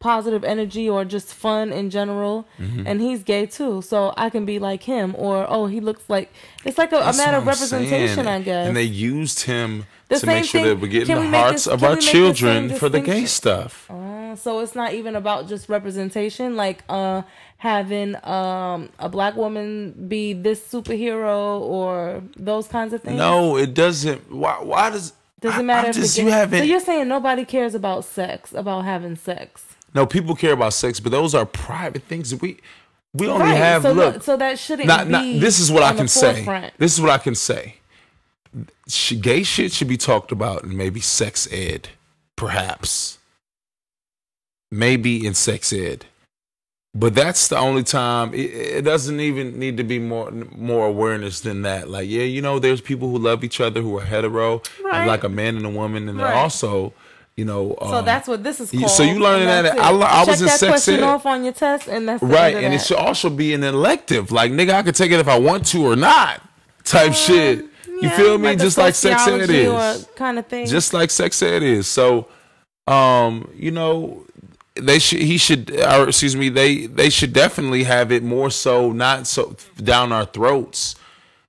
positive energy or just fun in general Mm-hmm. and he's gay too so I can be like him or oh he looks like it's like a, a matter of representation saying. I guess And they used him The to make sure thing- that we're getting the we hearts this- of our make the children for the gay stuff. Uh, so it's not even about just representation like uh having um a black woman be this superhero or those kinds of things No, it doesn't. Why? Why does? doesn't matter I if just you haven't. so you're saying nobody cares about sex about having sex no, people care about sex, but those are private things. We we only right have so look. so that shouldn't not, be not, this is what I can say. This is what I can say. Gay shit should be talked about and maybe sex ed, perhaps. Maybe in sex ed, but that's the only time. It, it doesn't even need to be more more awareness than that. Like, yeah, you know, there's people who love each other who are hetero, Right. like a man and a woman, and they're also, you know, So um, that's what this is called. so you learning that- I I was Check in that sex question ed. off on your test, and that's Right, and it should also be an elective. Like, nigga, I could take it if I want to or not. Type shit. You Yeah, feel me? a Just like sex ed is. kind of thing. Just like sex ed is. So, um, you know, they should. He should. Or excuse me. They they should definitely have it more so, not so down our throats.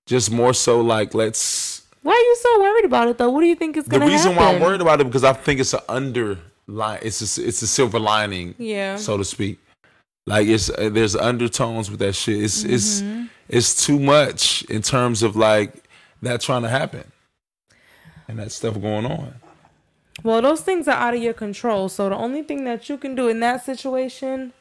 Just more so, like let's. Why are you so worried about it though? What do you think is going to happen? The reason why I'm worried about it because I think it's an underline. It's a, it's a silver lining. Yeah. so to speak. Like it's uh, there's undertones with that shit. It's it's Mm-hmm. it's too much in terms of like that trying to happen and that stuff going on. Well, those things are out of your control. So the only thing that you can do in that situation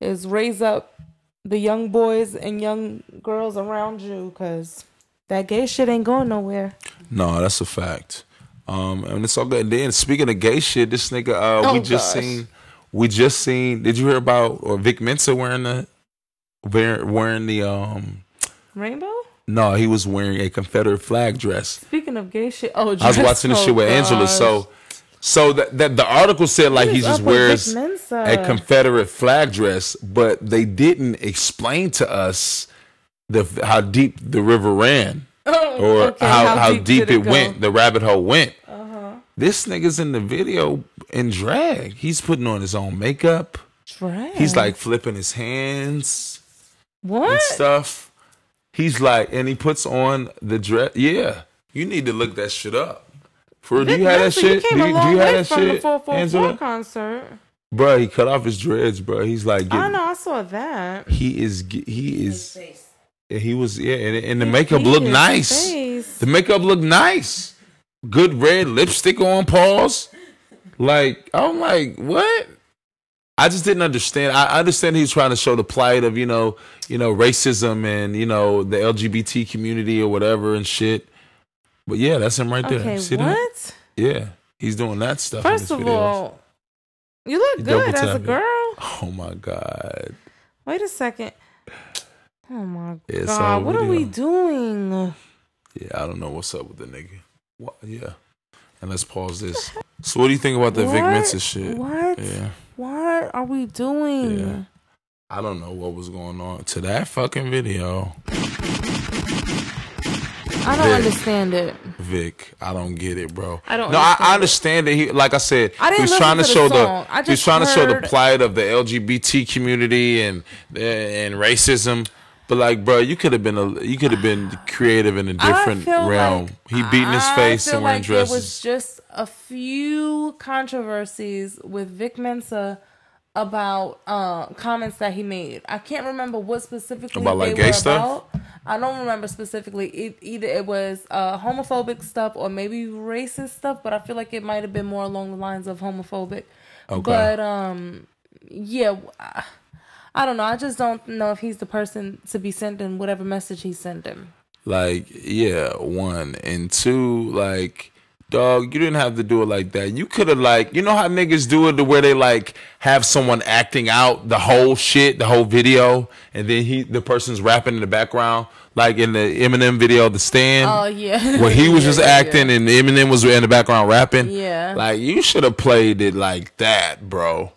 is raise up the young boys and young girls around you because that gay shit ain't going nowhere. No, that's a fact. Um, and it's all good. And then speaking of gay shit, this nigga, uh, we Oh, just gosh. seen, we just seen. Did you hear about or Vic Mensa wearing the wearing wearing the um? Rainbow? No, he was wearing a Confederate flag dress. Speaking of gay shit, oh, I was watching this oh, shit with Angela. So, so that, that the article said like What he just up with Vic wears a Confederate flag dress, but they didn't explain to us the how deep the river ran [LAUGHS] Oh, or okay, how, how, deep, did it, go? went. The rabbit hole went. Uh-huh. This nigga's in the video in drag. He's putting on his own makeup. Drag. He's like flipping his hands What? and what? stuff. He's like, and he puts on the dress. Yeah, you need to look that shit up. For do you have that shit? You came do a you, long do you have way that from the shit, 444 Angela? concert. Bro, he cut off his dreads, bro. He's like, I know, I saw that. he is, ge- he His is, face. He was, yeah, and, and the He makeup looked nice. face. The makeup looked nice. Good red lipstick on pause. Like, I'm like, what? I just didn't understand. I understand he was trying to show the plight of, you know, you know, racism and, you know, the LGBT community or whatever and shit. But yeah, that's him right there. Okay, See what? that? Yeah. He's doing that stuff. in First of videos. all, you look good as a girl. Oh my God. Wait a second. Oh my Yeah, god, what are we doing? Yeah, I don't know what's up with the nigga. What? Yeah. And let's pause this. So what do you think about the Vic? Mensa shit? What? Yeah. What are we doing? Yeah. I don't know what was going on to that fucking video. I don't Vic. understand it. Vic, I don't get it, bro. I don't No, I, I understand understand that he, like I said, I he was trying to show to the the, song. I he was just trying to show the plight of the LGBT community and and racism. But like, bro, you could have been a, you could have been creative in a different realm. like- he beating his face and wearing like There was just a few controversies with Vic Mensa about uh, comments that he made. I can't remember what specifically About, like, gay stuff? about. I don't remember specifically. It, either it was uh, homophobic stuff or maybe racist stuff, but I feel like it might have been more along the lines of homophobic. Okay. But um, yeah. I- I don't know. I just don't know if he's the person to be sending whatever message he's sending. Like, yeah, one and two, like, dog, you didn't have to do it like that. You could have like, you know how niggas do it to where they like have someone acting out the whole shit, the whole video, and then he the person's rapping in the background, like in the Eminem video, The Stand. Oh yeah. [LAUGHS] where he was just [LAUGHS] Yeah, yeah, acting and Eminem was in the background rapping. Yeah. Like you should have played it like that, bro.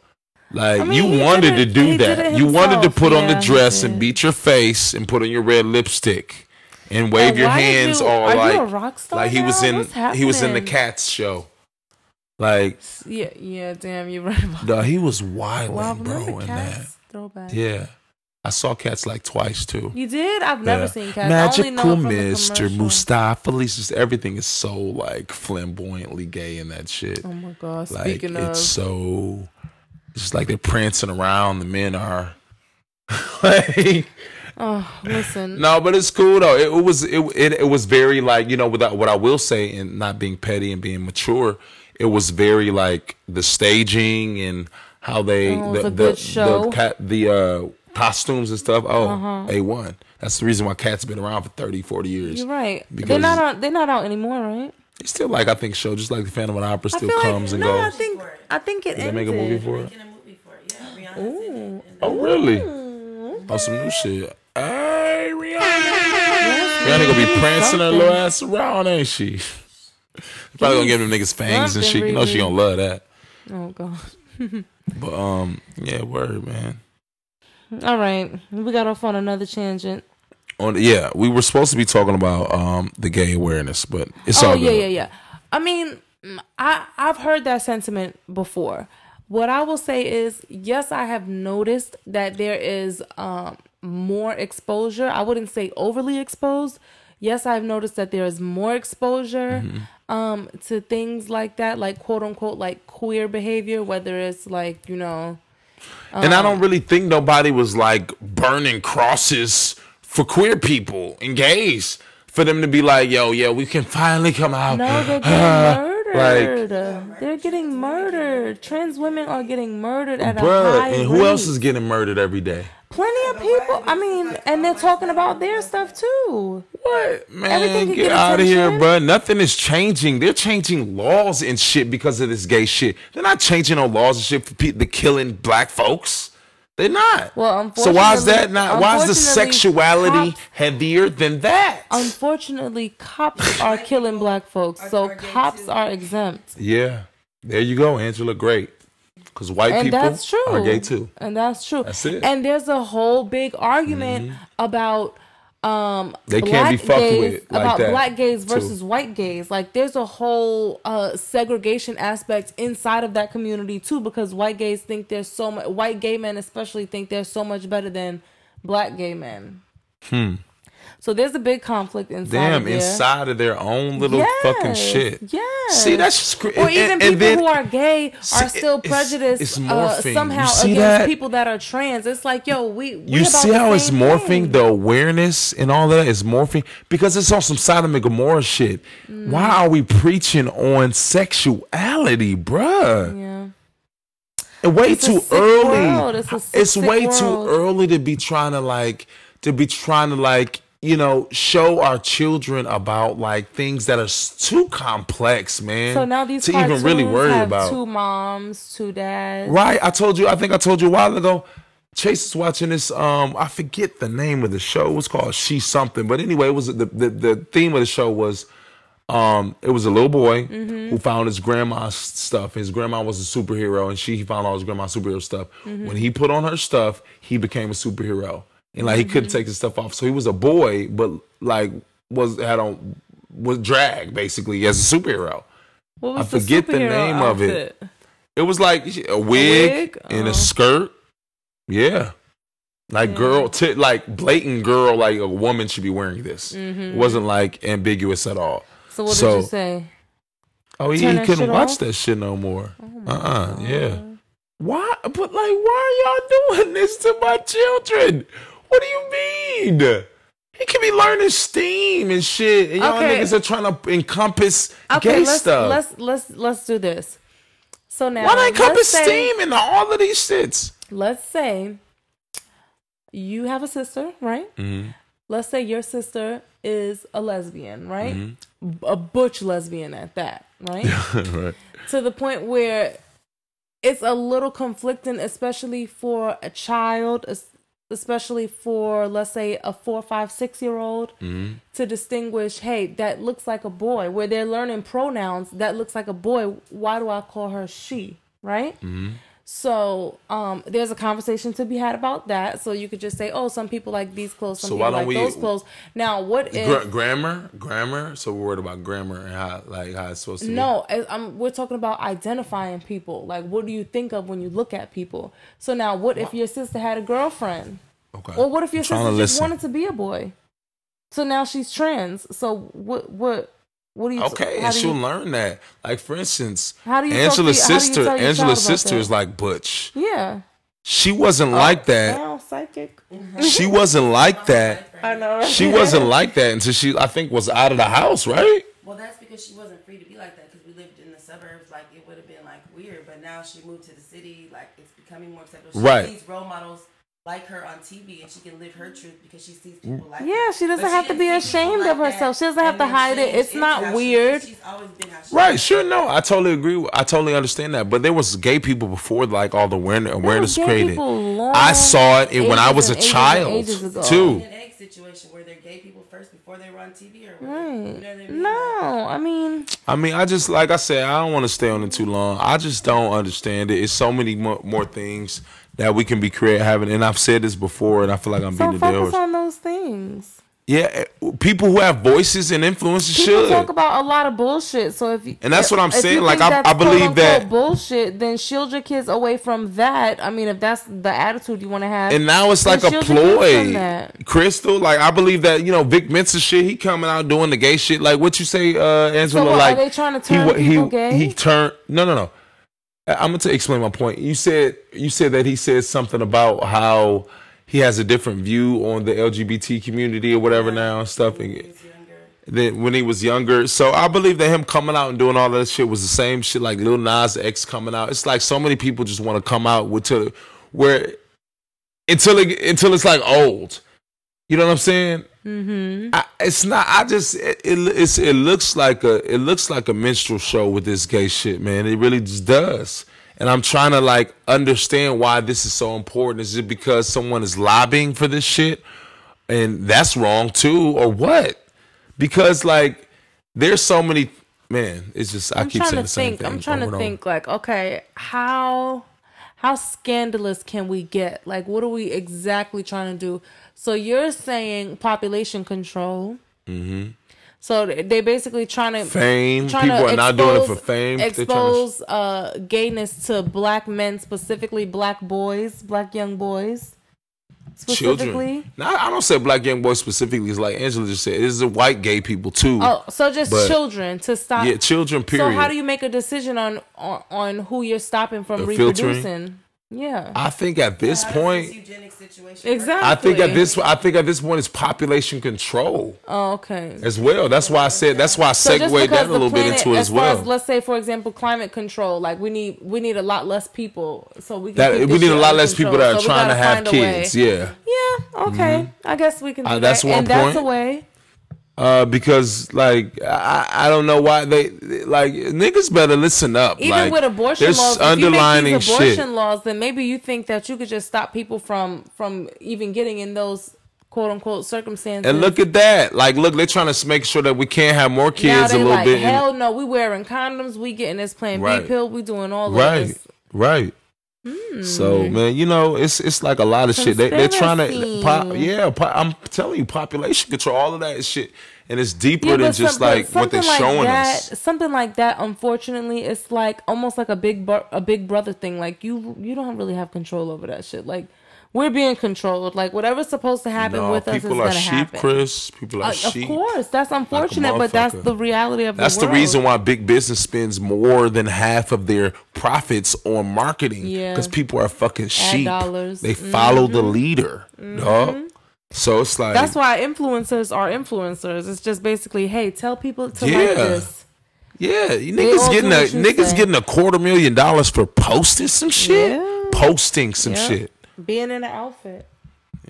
Like I mean, you wanted to do that. You wanted to put on the dress and beat your face and put on your red lipstick and wave And your hands you- all you like a rock star like he was now? in he was in the? Cats show. Like Yeah, yeah. Damn, you're right about. dog, he was wild, Wow, bro, in Cats? Throwback. Yeah. I saw Cats like twice too. You did? I've never Yeah. seen Cats. I only know Magical it from the Mr. Mustafa. Just everything is so like flamboyantly gay in that shit. Oh my god! Like Speaking of, it's so it's just like they're prancing around. The men are [LAUGHS] like oh, listen. no, but it's cool though. It, it was it, it it was very like you know without what I will say and not being petty and being mature. It was very like the staging and how they Oh, the the the, cat, the uh, costumes and stuff. Oh, Uh-huh. a one. That's the reason why cats have been around for 30, 40 years. You're right. they're not on. They're not out anymore, right? It's still like I think show just like the Phantom of the Opera still feel like comes and no. I think I think it Did they make a movie for it? Making movie for it. Yeah, Rihanna's in it. And Oh really? Oh, some new shit. Hey, Rihanna. Rihanna gonna be prancing her little ass around, ain't she? Probably gonna give them niggas fangs and shit. You know she gonna love that. Oh god. [LAUGHS] But um, yeah, word, man. All right, we got off on another tangent. On yeah, we were supposed to be talking about um the gay awareness, but it's oh all yeah, good. yeah, yeah. I mean, mm, I I've heard that sentiment before. What I will say is, yes, I have noticed that there is um, more exposure. I wouldn't say overly exposed. Yes, I've noticed that there is more exposure Mm-hmm. um, to things like that, like quote unquote, like queer behavior, whether it's like you know, And Um, I don't really think nobody was like burning crosses for queer people and gays for them to be like, yo, yeah, we can finally come out. no, they're [SIGHS] getting murdered. they're getting murdered. Trans women are getting murdered at a Bruh, high and who else is getting murdered every day? Plenty of people. I mean, and they're talking about their stuff too. What man? Everything get, get out of here, bruh. Nothing is changing. They're changing laws and shit because of this gay shit. They're not changing no laws and shit for people the killing black folks. They're not. Well, so why is that not? Why is the sexuality cops- heavier than that? Unfortunately, cops are killing black folks, so are cops too. are exempt, yeah, there you go, Angela. Great, because white and people that's true. are gay too. and that's true. That's it. Mm-hmm. And there's a whole big argument about um They can't be fucked gays, with like about that, black gays too. versus white gays. Like there's a whole uh segregation aspect inside of that community too, because white gays think there's so much. White gay men especially think they're so much better than black gay men. Hmm. So there's a big conflict inside. Damn, of there. inside of their own little fucking shit. Yeah. See, that's just crazy. or even people who are gay See, are still it's- prejudiced it's uh, morphing. somehow against that? people that are trans. It's like, yo, we, we You see how it's morphing? thing. The awareness and all that is morphing because it's on some Sodom and Gomorrah shit. Mm. Why are we preaching on sexuality, bruh? Yeah. And way It's too early. world. It's it's way world. too early to be trying to like to be trying to like you know show our children about like things that are too complex, man. So now these to even really worry about. two moms, two dads. Right. I told you, I think I told you a while ago. Chase is watching this. Um, I forget the name of the show. It was called She Something. But anyway, it was the the, the theme of the show was um it was a little boy who found his grandma's stuff. His grandma was a superhero and she found all his grandma's superhero stuff. When he put on her stuff, he became a superhero. And like he couldn't take his stuff off. So he was a boy, but like was had on was drag basically as a superhero. What was I forget the superhero name of it. It was like a wig, wig? and Oh. a skirt. Yeah. Like girl, t- like blatant girl, like a woman should be wearing this. It wasn't like ambiguous at all. Mm-hmm. So what So- did you say? Oh, he, he couldn't watch off? that shit no more. uh uh yeah. Why? But like, why are y'all doing this to my children? What do you mean? He could be learning STEAM and shit, and y'all Okay. niggas are trying to encompass Okay, gay let's stuff. let's let's let's do this. So now why not encompass say, STEAM and all of these shits? Let's say you have a sister, right? Mm-hmm. let's say your sister is a lesbian, right? Mm-hmm. A butch lesbian at that, right? [LAUGHS] right. to the point where it's a little conflicting, especially for a child, especially for let's say a four, five, six year old, Mm-hmm. to distinguish. Hey, that looks like a boy. Where they're learning pronouns, that looks like a boy. Why do I call her she? Right. Mm-hmm. So um, there's a conversation to be had about that. So you could just say, "Oh, some people like these clothes, some So people like we- those clothes." Now, what if grammar, grammar. So we're worried about grammar and how like how it's supposed to be. No, I- I'm, we're talking about identifying people. Like, what do you think of when you look at people? So now, what if your sister had a girlfriend? Okay. Or what if your sister just listen. wanted to be a boy? So now she's trans. So what? What? What do you? Okay, how and she'll you- learn that. Like for instance, How do you talk to Angela's how do you sister, Angela's sister is like Butch. Yeah. She wasn't oh, like that. Now psychic. [LAUGHS] She wasn't like that. I know. right? She wasn't like that until she, I think, was out of the house, right? Well, that's because she wasn't free to be like that because we lived in the suburbs. Like it would have been like weird, but now she moved to the city. Like it's becoming more acceptable. She Right. sees role models like her on TV, and she can live her mm-hmm. truth because she sees people like. Yeah, her. she doesn't But have to be see people ashamed of herself. She doesn't have to hide it. change It's not weird. She's always been how she Right, is. sure, no, I totally agree. I totally understand that. But there was gay people before, like all the awareness, awareness gay created. long I saw it when I was a ages child ages ago. too. An egg situation where they're gay people first before they were on TV, or were they- you know I mean? No, I mean, I mean, I just like I said, I don't want to stay on it too long. I just don't understand it. It's so many more, more things that we can be creative having, and I've said this before, and I feel like I'm being so beating the dead focus horse. on those things. Yeah, eh, people who have voices and influences People should. talk about a lot of bullshit. So if you, And that's what I'm saying, like, I- I believe that- bullshit. Then shield your kids away from that. I mean, if that's the attitude you want to have, and now it's like a shield your kids from ploy. Crystal, like I believe that you know Vic Mensa shit. He coming out doing the gay shit. Like what you say, uh, Angela? what, are like they trying to turn people he, gay? He turned. No, no, no. I'm gonna explain my point. You said you said that he said something about how he has a different view on the LGBT community or whatever now and stuff. And, He was then when he was younger. So I believe that him coming out and doing all that shit was the same shit like Lil Nas X coming out. It's like so many people just want to come out with to where until it until it's like old. You know what I'm saying? Mm-hmm. I, it's not. I just it, it it's it looks like a it looks like a minstrel show with this gay shit, man. It really just does. And I'm trying to like understand why this is so important. Is it because someone is lobbying for this shit, and that's wrong too, or what? Because like there's so many. Man, it's just I I'm keep trying saying to the same think. thing. I'm trying to think. Like, okay, how how scandalous can we get? Like, what are we exactly trying to do? So you're saying population control. Mm-hmm. So they- they basically trying to Fame. trying to People are not doing it for fame. They're trying to- Expose uh, gayness to black men, specifically black boys, black young boys, specifically. children. Now I don't say black young boys specifically. It's like Angela just said. It's a white gay people too. Oh, so just But- children to stop. yeah, children. Period. So how do you make a decision on on, on who you're stopping from reproducing? filtering? Reproducing? Yeah. I think at this How does point, this eugenic situation work? Exactly. I think at this, I think at this point, it's population control Oh, okay. as well. That's why I said. That's why I So segued because that a the little bit into it as as well. as let's say, for example, climate control, like we need we need a lot less people, so we can that we need a lot under less people that are So trying to have find a way. kids. Yeah, Yeah. Okay. I guess we can. Do Uh, that's that. one and that's a way. Uh, because like I, I don't know why they like niggas better listen up. Even like, with abortion laws, underlining if you make these abortion shit. laws, then maybe you think that you could just stop people from from even getting in those quote unquote circumstances. And look at that. Like, look, they're trying to make sure that we can't have more kids a little like, bit. hell no, we wearing condoms, we getting this Plan Right. B pill, we doing all right. this. right so man you know it's it's like a lot of shit they, they're trying to pop, yeah po- i'm telling you population control all of that shit and it's deeper Yeah, than just like what they're like showing that, us Something like that, unfortunately, it's like almost like a big bro- a big brother thing. Like you you don't really have control over that shit. Like we're being controlled. Like whatever's supposed to happen no, with us is people are gonna sheep happen. chris people are Uh, sheep Of course, that's unfortunate, but that's the reality of that's the That's the reason why big business spends more than half of their profits on marketing Yeah. because people are fucking sheep dollars. they follow the leader dog. So it's like That's why influencers are influencers. It's just basically, hey, tell people to like Yeah. this. Yeah, you niggas getting a niggas say. getting a quarter million dollars for posting some shit. Yeah. Posting some Yep. shit. Being in an outfit.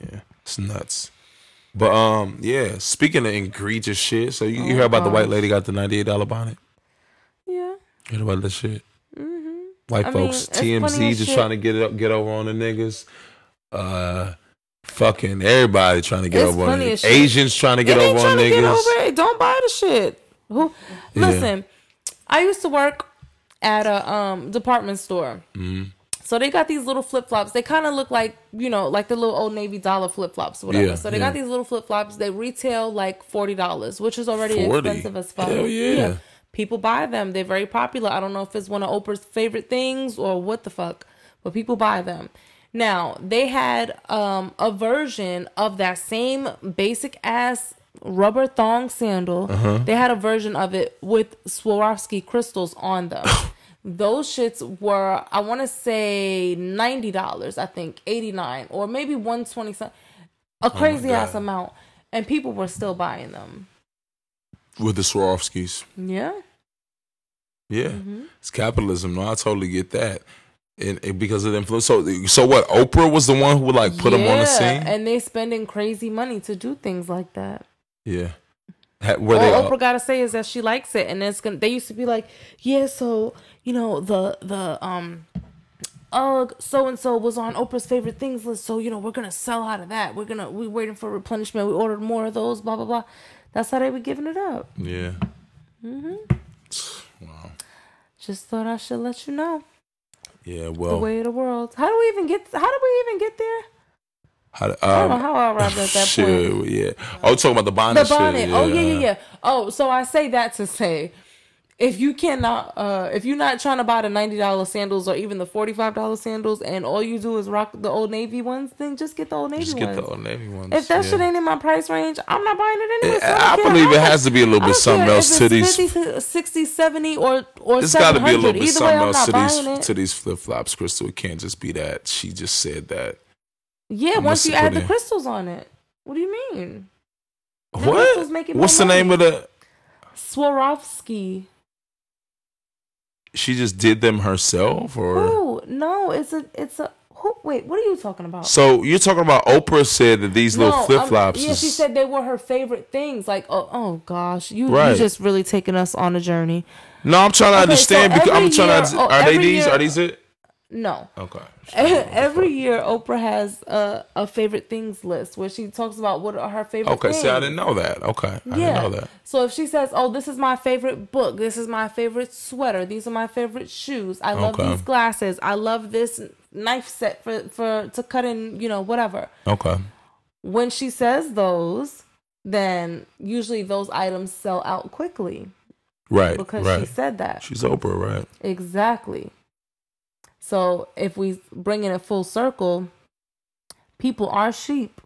Yeah, it's nuts. But um, yeah. Speaking of egregious shit, so you, you heard about the white lady got the ninety eight dollar bonnet? Yeah. You heard about that shit? White I folks, plenty TMZ just shit. trying to get it up, get over on the niggas. Uh, fucking everybody trying to get It's over on plenty the of shit. Asians trying to get they over on to get niggas. over it, don't buy the shit. Who? Yeah. Listen, I used to work at a um department store. Mm-hmm. So they got these little flip flops. They kind of look like you know, like the little old Navy dollar flip flops, whatever. Yeah, so they yeah. got these little flip flops. They retail like forty dollars, which is already 40? expensive as fuck. Hell yeah. People buy them. They're very popular. I don't know if it's one of Oprah's favorite things or what the fuck, but people buy them. Now, they had um, a version of that same basic ass rubber thong sandal. Uh-huh. They had a version of it with Swarovski crystals on them. [LAUGHS] Those shits were, I want to say, $90, I think, 89 or maybe 120 something. A crazy ass amount. And people were still buying them. with the Swarovskis. Yeah. Yeah, Mm-hmm. it's capitalism. No, I totally get that. And, because of the influence. So, so what? Oprah was the one who would like put them on the scene. And they spending crazy money to do things like that. yeah, Ha- All they? Oprah gotta say is that she likes it, and it's gonna. They used to be like, yeah, so you know the the um, uh, so and so was on Oprah's favorite things list, so you know we're gonna sell out of that. We're gonna we waiting for replenishment. We ordered more of those. Blah blah blah. That's how they were giving it up. yeah. Mm-hmm. Wow. Just thought I should let you know Yeah. Well, the way of the world. How do we even get? How do we even get there? how, um, I don't know how I arrived at that [LAUGHS] shit, point. Yeah. Oh, talking about the bonnet. the bonnet. Shit, Oh yeah, yeah, yeah. Oh, so I say that to say, if you cannot, uh, if you're not trying to buy the ninety dollars sandals or even the forty five dollars sandals, and all you do is rock the old navy ones, then just get the old navy Just get ones. the old navy ones. if that yeah. shit ain't in my price range, I'm not buying it anyway. Yeah, so I don't believe it has to be a little bit something else to these. 50, 60, 70, or or It's got to be a little bit Either something I'm else to these it. to these flip flops, Crystal. It can't just be that she just said that. yeah, I once you add the in- crystals on it. What do you mean? What? make it more What's the name of the? Swarovski. She just did them herself, or Who? No, it's a it's a who wait, what are you talking about? so you're talking about Oprah said that these little No, flip um, flops. Yeah, she said they were her favorite things. Like, oh, oh gosh, you Right. you just really taking us on a journey. No, I'm trying to Okay, understand so because I'm trying to. year- oh, are they these? year- Are these it? No, Okay. [LAUGHS] every year Oprah has a, a favorite things list where she talks about what are her favorite. Okay. things. See, I didn't know that. Okay, I didn't Yeah. know that. So if she says, "Oh, this is my favorite book. This is my favorite sweater. These are my favorite shoes. I love Okay. these glasses. I love this knife set for for to cut in, you know, whatever." Okay. when she says those, then usually those items sell out quickly Right. because right. she said that. She's Oprah, right? Exactly. So if we bring it a full circle, people are sheep.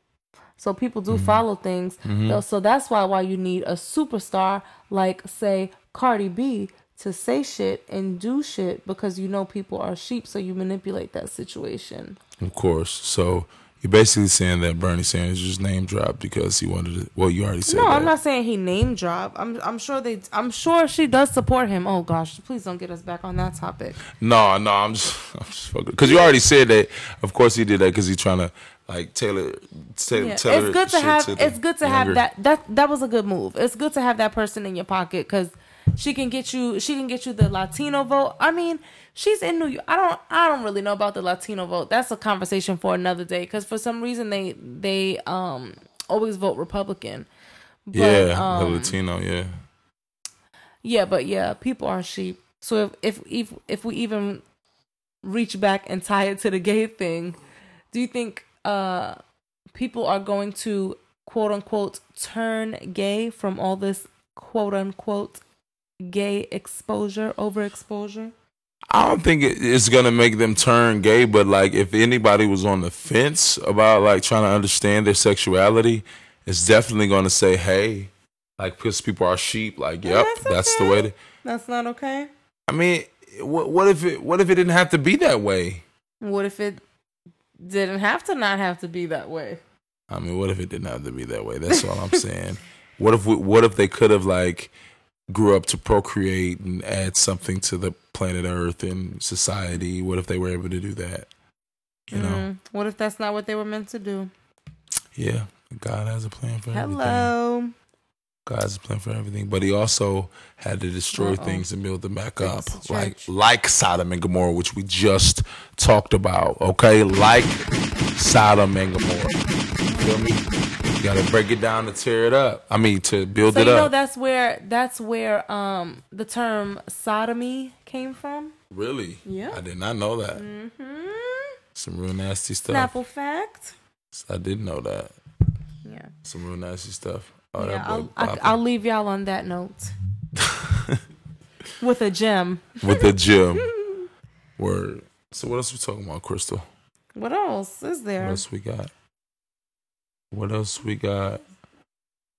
So people do Mm-hmm. follow things. Though- So that's why why you need a superstar like say Cardi B to say shit and do shit because you know people are sheep so you manipulate that situation. Of course. So you're basically saying that Bernie Sanders just name dropped because he wanted to. Well, you already said No, that. I'm not saying he name dropped. I'm I'm sure they I'm sure she does support him. Oh gosh, please don't get us back on that topic. No, no, I'm just, [LAUGHS] I'm just fucking. Because you already said that. Of course, he did that because he's trying to like tailor, tailor. Yeah. tailor It's good to have the it's good to younger- have that that that was a good move. It's good to have that person in your pocket cuz she can get you she can get you the Latino vote. I mean, she's in New York. I don't I don't really know about the Latino vote. That's a conversation for another day cuz for some reason they they um always vote Republican. But, Yeah, um, the Latino. Yeah. Yeah, but yeah, people are sheep. So if if if, if we even reach back and tie it to the gay thing, do you think uh people are going to quote unquote turn gay from all this quote unquote gay exposure, overexposure? I don't think it's gonna make them turn gay, but like if anybody was on the fence about like trying to understand their sexuality, it's definitely gonna say, "Hey," like because people are sheep. Like, yep, that's that's, the way. To, That's not okay. I mean, what, what if it? What if it didn't have to be that way? What if it didn't have to not have to be that way? I mean, what if it didn't have to be that way? That's all I'm saying. [LAUGHS] What if we, what if they could have like grew up to procreate and add something to the planet Earth and society? What if they were able to do that? You know? Mm, what if that's not what they were meant to do? Yeah, God has a plan for everything. Hello. God has a plan for everything, but He also had to destroy Uh-oh. things and build them back up, like like Sodom and Gomorrah, which we just talked about. Okay, like Sodom and Gomorrah. Feel me? You gotta break it down to tear it up. I mean, to build So it you know up. that's where that's where um the term sodomy came from. really? Yeah. I did not know that. Mm-hmm. Some real nasty stuff. Snapple fact. I didn't know that. Yeah. Some real nasty stuff. Oh, yeah. that I'll, I. I'll leave y'all on that note with a gem. with a gem. [LAUGHS] Word. So what else we talking about, Crystal? What else is there? What else we got? What else we got?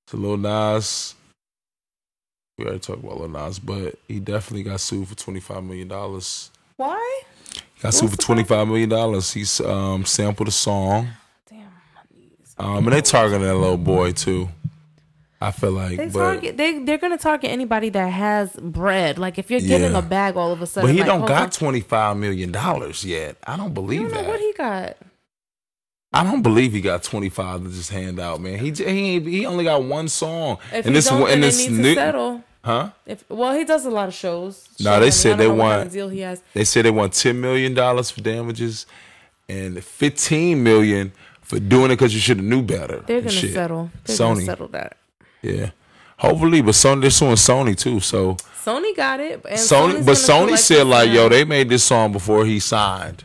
So Lil Nas. We already talked about Lil Nas, but he definitely got sued for twenty five million dollars. Why? Got sued for What's the twenty five million dollars. He's um sampled a song. Damn. Um and they targeting that little boy too. I feel like They but target. They they're gonna target anybody that has bread. Like if you're getting Yeah. a bag all of a sudden. but he like, don't got twenty five million dollars yet. I don't You believe don't know that. what he got. I don't believe he got 25 to just hand out, man. He he he only got one song. If and this don't, one and this new, settle. huh? If well, he does a lot of shows. Nah, they said they want- deal he has. They said they want 10 million dollars for damages and 15 million for doing it because you should have knew better. They're gonna shit. settle. They're Sony, settle that. yeah. Hopefully, but Sony they're suing Sony too. So Sony got it. And Sony, Sony's but Sony said like, now. yo, they made this song before he signed.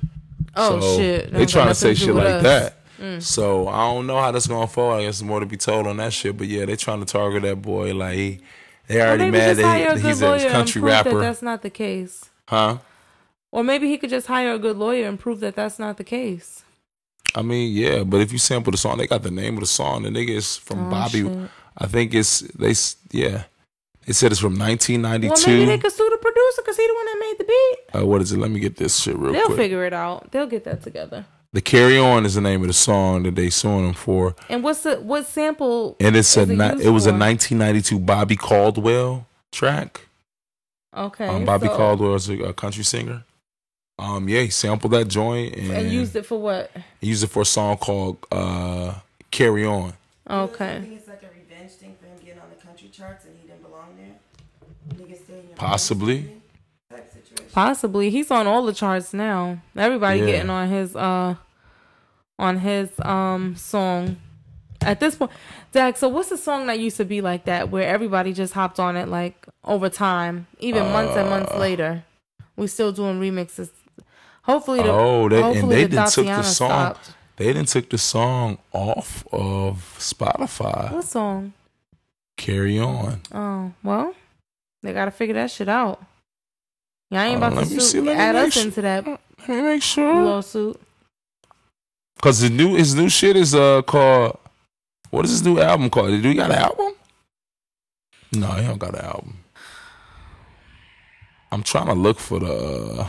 Oh So shit! They trying to say shit like Mm. that. So I don't know how that's gonna fall. I guess there's more to be told on that shit. But yeah, they trying to target that boy. Like he, they already mad that he, he's a country prove that rapper, that's not the case. huh? Or maybe he could just hire a good lawyer and prove that that's not the case. I mean, yeah. But if you sample the song, they got the name of the song. The nigga is from Oh, Bobby. shit. I think it's they. Yeah, they said it's from 1992. Well, maybe 1992. they could sue the producer because he the one that made the beat. uh, what is it? Let me get this shit real They'll quick. figure it out. They'll get that together. The Carry On is the name of the song that they suing him for, And what's the what sample? and it's a it ni- used it was a 1992 Bobby Caldwell track. Okay, Um, Bobby so- Caldwell is a, a country singer. Um, yeah, he sampled that joint and, and used it for what? he used it for a song called uh, "Carry On." I Okay, think it's like a revenge thing for him getting on the country charts and he didn't belong there. Niggas stay in your Possibly. Place Type situation. possibly he's on all the charts now. Everybody Yeah. getting on his uh on his um song. At this point, Dak. So what's the song that used to be like that, where everybody just hopped on it like over time, even months and Uh. months later? We still doing remixes. Hopefully, the, Oh, they and they the didn't took the song. stopped. They didn't took the song off of Spotify. What song? Carry on. Oh, well, they gotta figure that shit out. Y'all ain't Uh, about let to sue, see, add us sure. into that Let me make sure. lawsuit. Cause his new his new shit is uh called what is his new album called? Do he got an album? No, he don't got an album. I'm trying to look for the uh,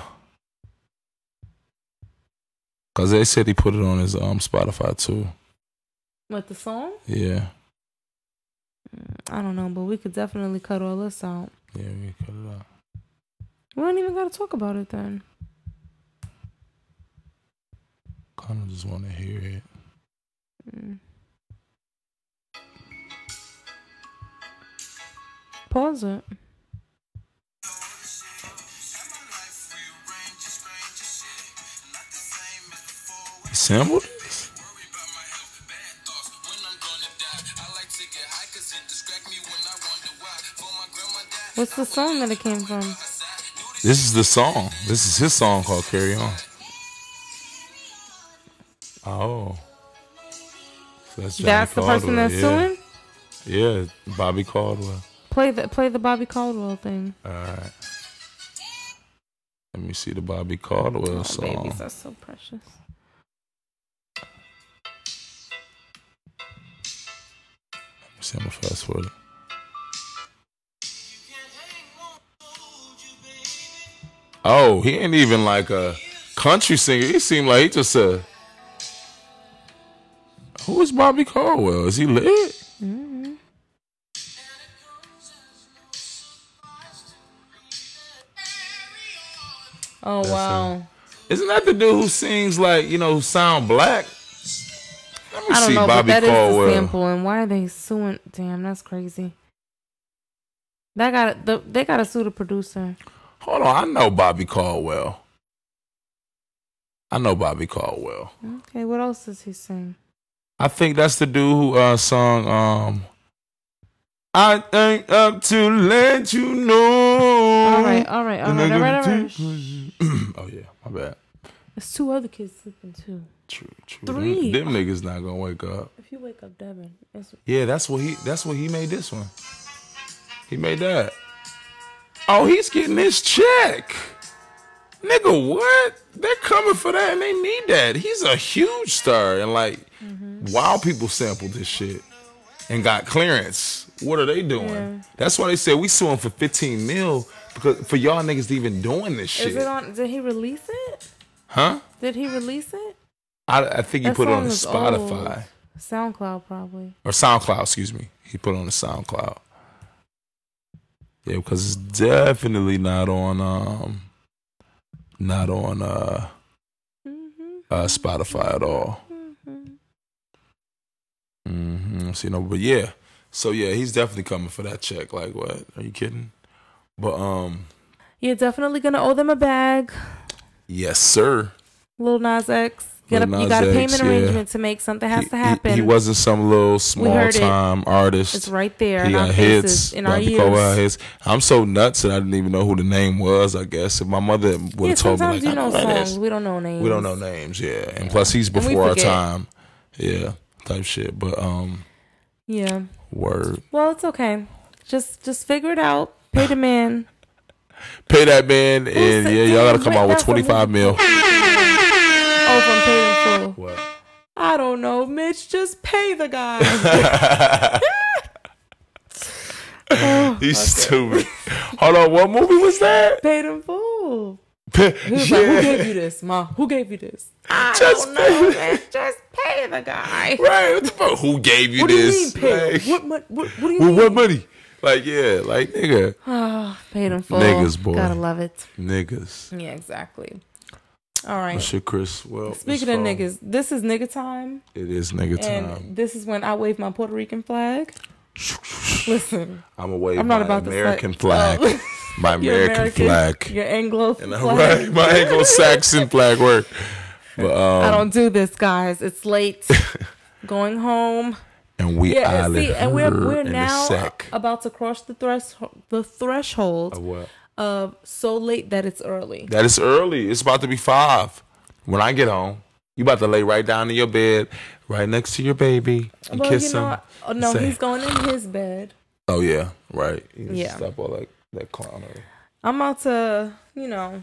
cause they said he put it on his um Spotify too. What the song? Yeah, I don't know, but we could definitely cut all this out. yeah, we cut it out. We don't even gotta talk about it then. Kind of just want to hear it. Mm. Pause it. This? What's the song that it came from? This is the song. This is his song called Carry On. Oh. So that's That's the person that's yeah. suing. Yeah, Bobby Caldwell. Play the play the Bobby Caldwell thing. All right. Let me see the Bobby Caldwell Oh, song. babies, that's so precious. Let me see, gonna fast forward. Oh, he ain't even like a country singer. He seemed like he just a. Who is Bobby Caldwell? Is he lit? Mm-hmm. Oh That's wow. Isn't that the dude who sings like you know sound black? Let I don't see know, Bobby but that is Caldwell. the sample, and why are they suing? Damn, that's crazy. That got the they got to sue the producer. Hold on, I know Bobby Caldwell. I know Bobby Caldwell. Okay, what else does he sing? I think that's the dude who uh sung um I ain't up to let you know. All right, all right, all right, all right, all right. [CLEARS THROAT] Oh yeah, my bad. There's two other kids sleeping too. True, true. Three. Them, them niggas not gonna wake up. If you wake up, Devin, it's Yeah, that's what he that's what he made this one. He made that. Oh, he's getting his check. Nigga, what? They're coming for that and they need that. He's a huge star and like mm-hmm. wild people sampled this shit and got clearance. What are they doing? Yeah. That's why they said we suing for 15 mil because for y'all niggas to even doing this shit. is it on? Did he release it? huh? Did he release it? I, I think he That put it on song his is Spotify. old. SoundCloud probably. or SoundCloud, excuse me. He put it on the SoundCloud. Yeah, because it's definitely not on um not on uh Mm-hmm. uh Spotify at all. Mm-hmm. See no, but yeah. So yeah, he's definitely coming for that check. Like what? Are you kidding? But um, You're definitely gonna owe them a bag. yes, sir. Lil Nas X. You got a, you got a payment X, yeah. arrangement to make. Something has He- to happen. He, wasn't some little small heard it. time artist. It's right there He in our got hits. in our ears. hits. I'm so nuts that I didn't even know who the name was. I guess if my mother would have Yeah, told me, sometimes like, you I know songs. We don't know names. we don't know names. Yeah, and plus he's before our time. Yeah, type shit. But um, Yeah. word. Well, it's okay. Just just figure it out. Pay the man. [LAUGHS] Pay that man, and yeah, y'all gotta come out with that's 25 mil. Oh, from paid in full. What? I don't know, Mitch. Just pay the guy. [LAUGHS] Oh, He's stupid. Hold on, what movie was that? paid in full. Pay- He was like, "Who gave you this, ma? Who gave you this?" I Just don't know, man. Just pay the guy. Right? What the fuck? Who gave you What do you this? mean? Like, What, what, what, what do you with mean? what money? Like, yeah, like nigga, Oh, paid in full. Niggas, boy. Gotta love it. niggas. Yeah, exactly. All right. What's your Crys? Well, Speaking of niggas, this is nigga time, it is nigga and time. this is when I wave my Puerto Rican flag. Listen, I'm away. I'm not my about American flag. Oh. [LAUGHS] My your American, flag. your Anglo And flag. [LAUGHS] right, my Anglo-Saxon flag work. But um, I don't do this, guys. It's late. [LAUGHS] Going home. and we Yeah, see, and we're we're now about to cross the thresh the threshold Of what? Of so late that it's early. That it's early. It's about to be five. When I get home, you about to lay right down in your bed, right next to your baby, and well, kiss you know, him. oh, no, say- he's going in his bed. Oh yeah, right. Yeah. Stop all that that clownery. I'm about to, you know,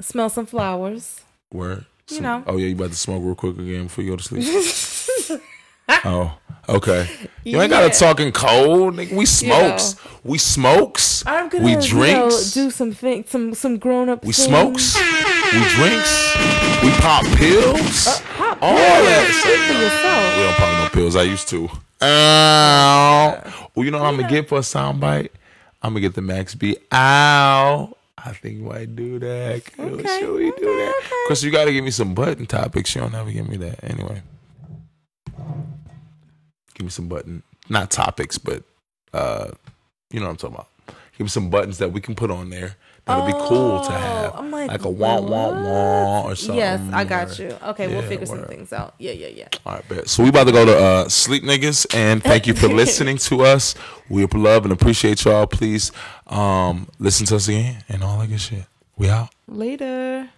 smell some flowers. Where? You know. Oh yeah, you about to smoke real quick again before you go to sleep. [LAUGHS] [LAUGHS] oh, okay. [LAUGHS] You ain't gotta Yeah. talk in cold. Nigga. We smokes. We smokes. I'm gonna we you know, drinks. do some things, some some grown up. we smokes. We drinks. We pop pills. Uh, pop all pills. that. We don't pop no pills. I used to. Ow. Well, you know what I'm gonna get for a soundbite? I'm gonna get the Max B. Ow. I think you might do that. Okay, Should we do okay, that? okay. Cause you gotta give me some button topics. You don't ever give me that. Anyway. Give me some button not topics, but uh you know what I'm talking about. Give me some buttons that we can put on there. That'd be cool to Oh, have. I'm like, a wah wah wah or something. Yes, I got or- you. Okay, we'll Yeah, figure some things out. Yeah, yeah, yeah. All right, bet. So we about to go to uh, sleep, niggas, and thank you for [LAUGHS] listening to us. We love and appreciate y'all. Please um, listen to us again and all that good shit. We out. Later.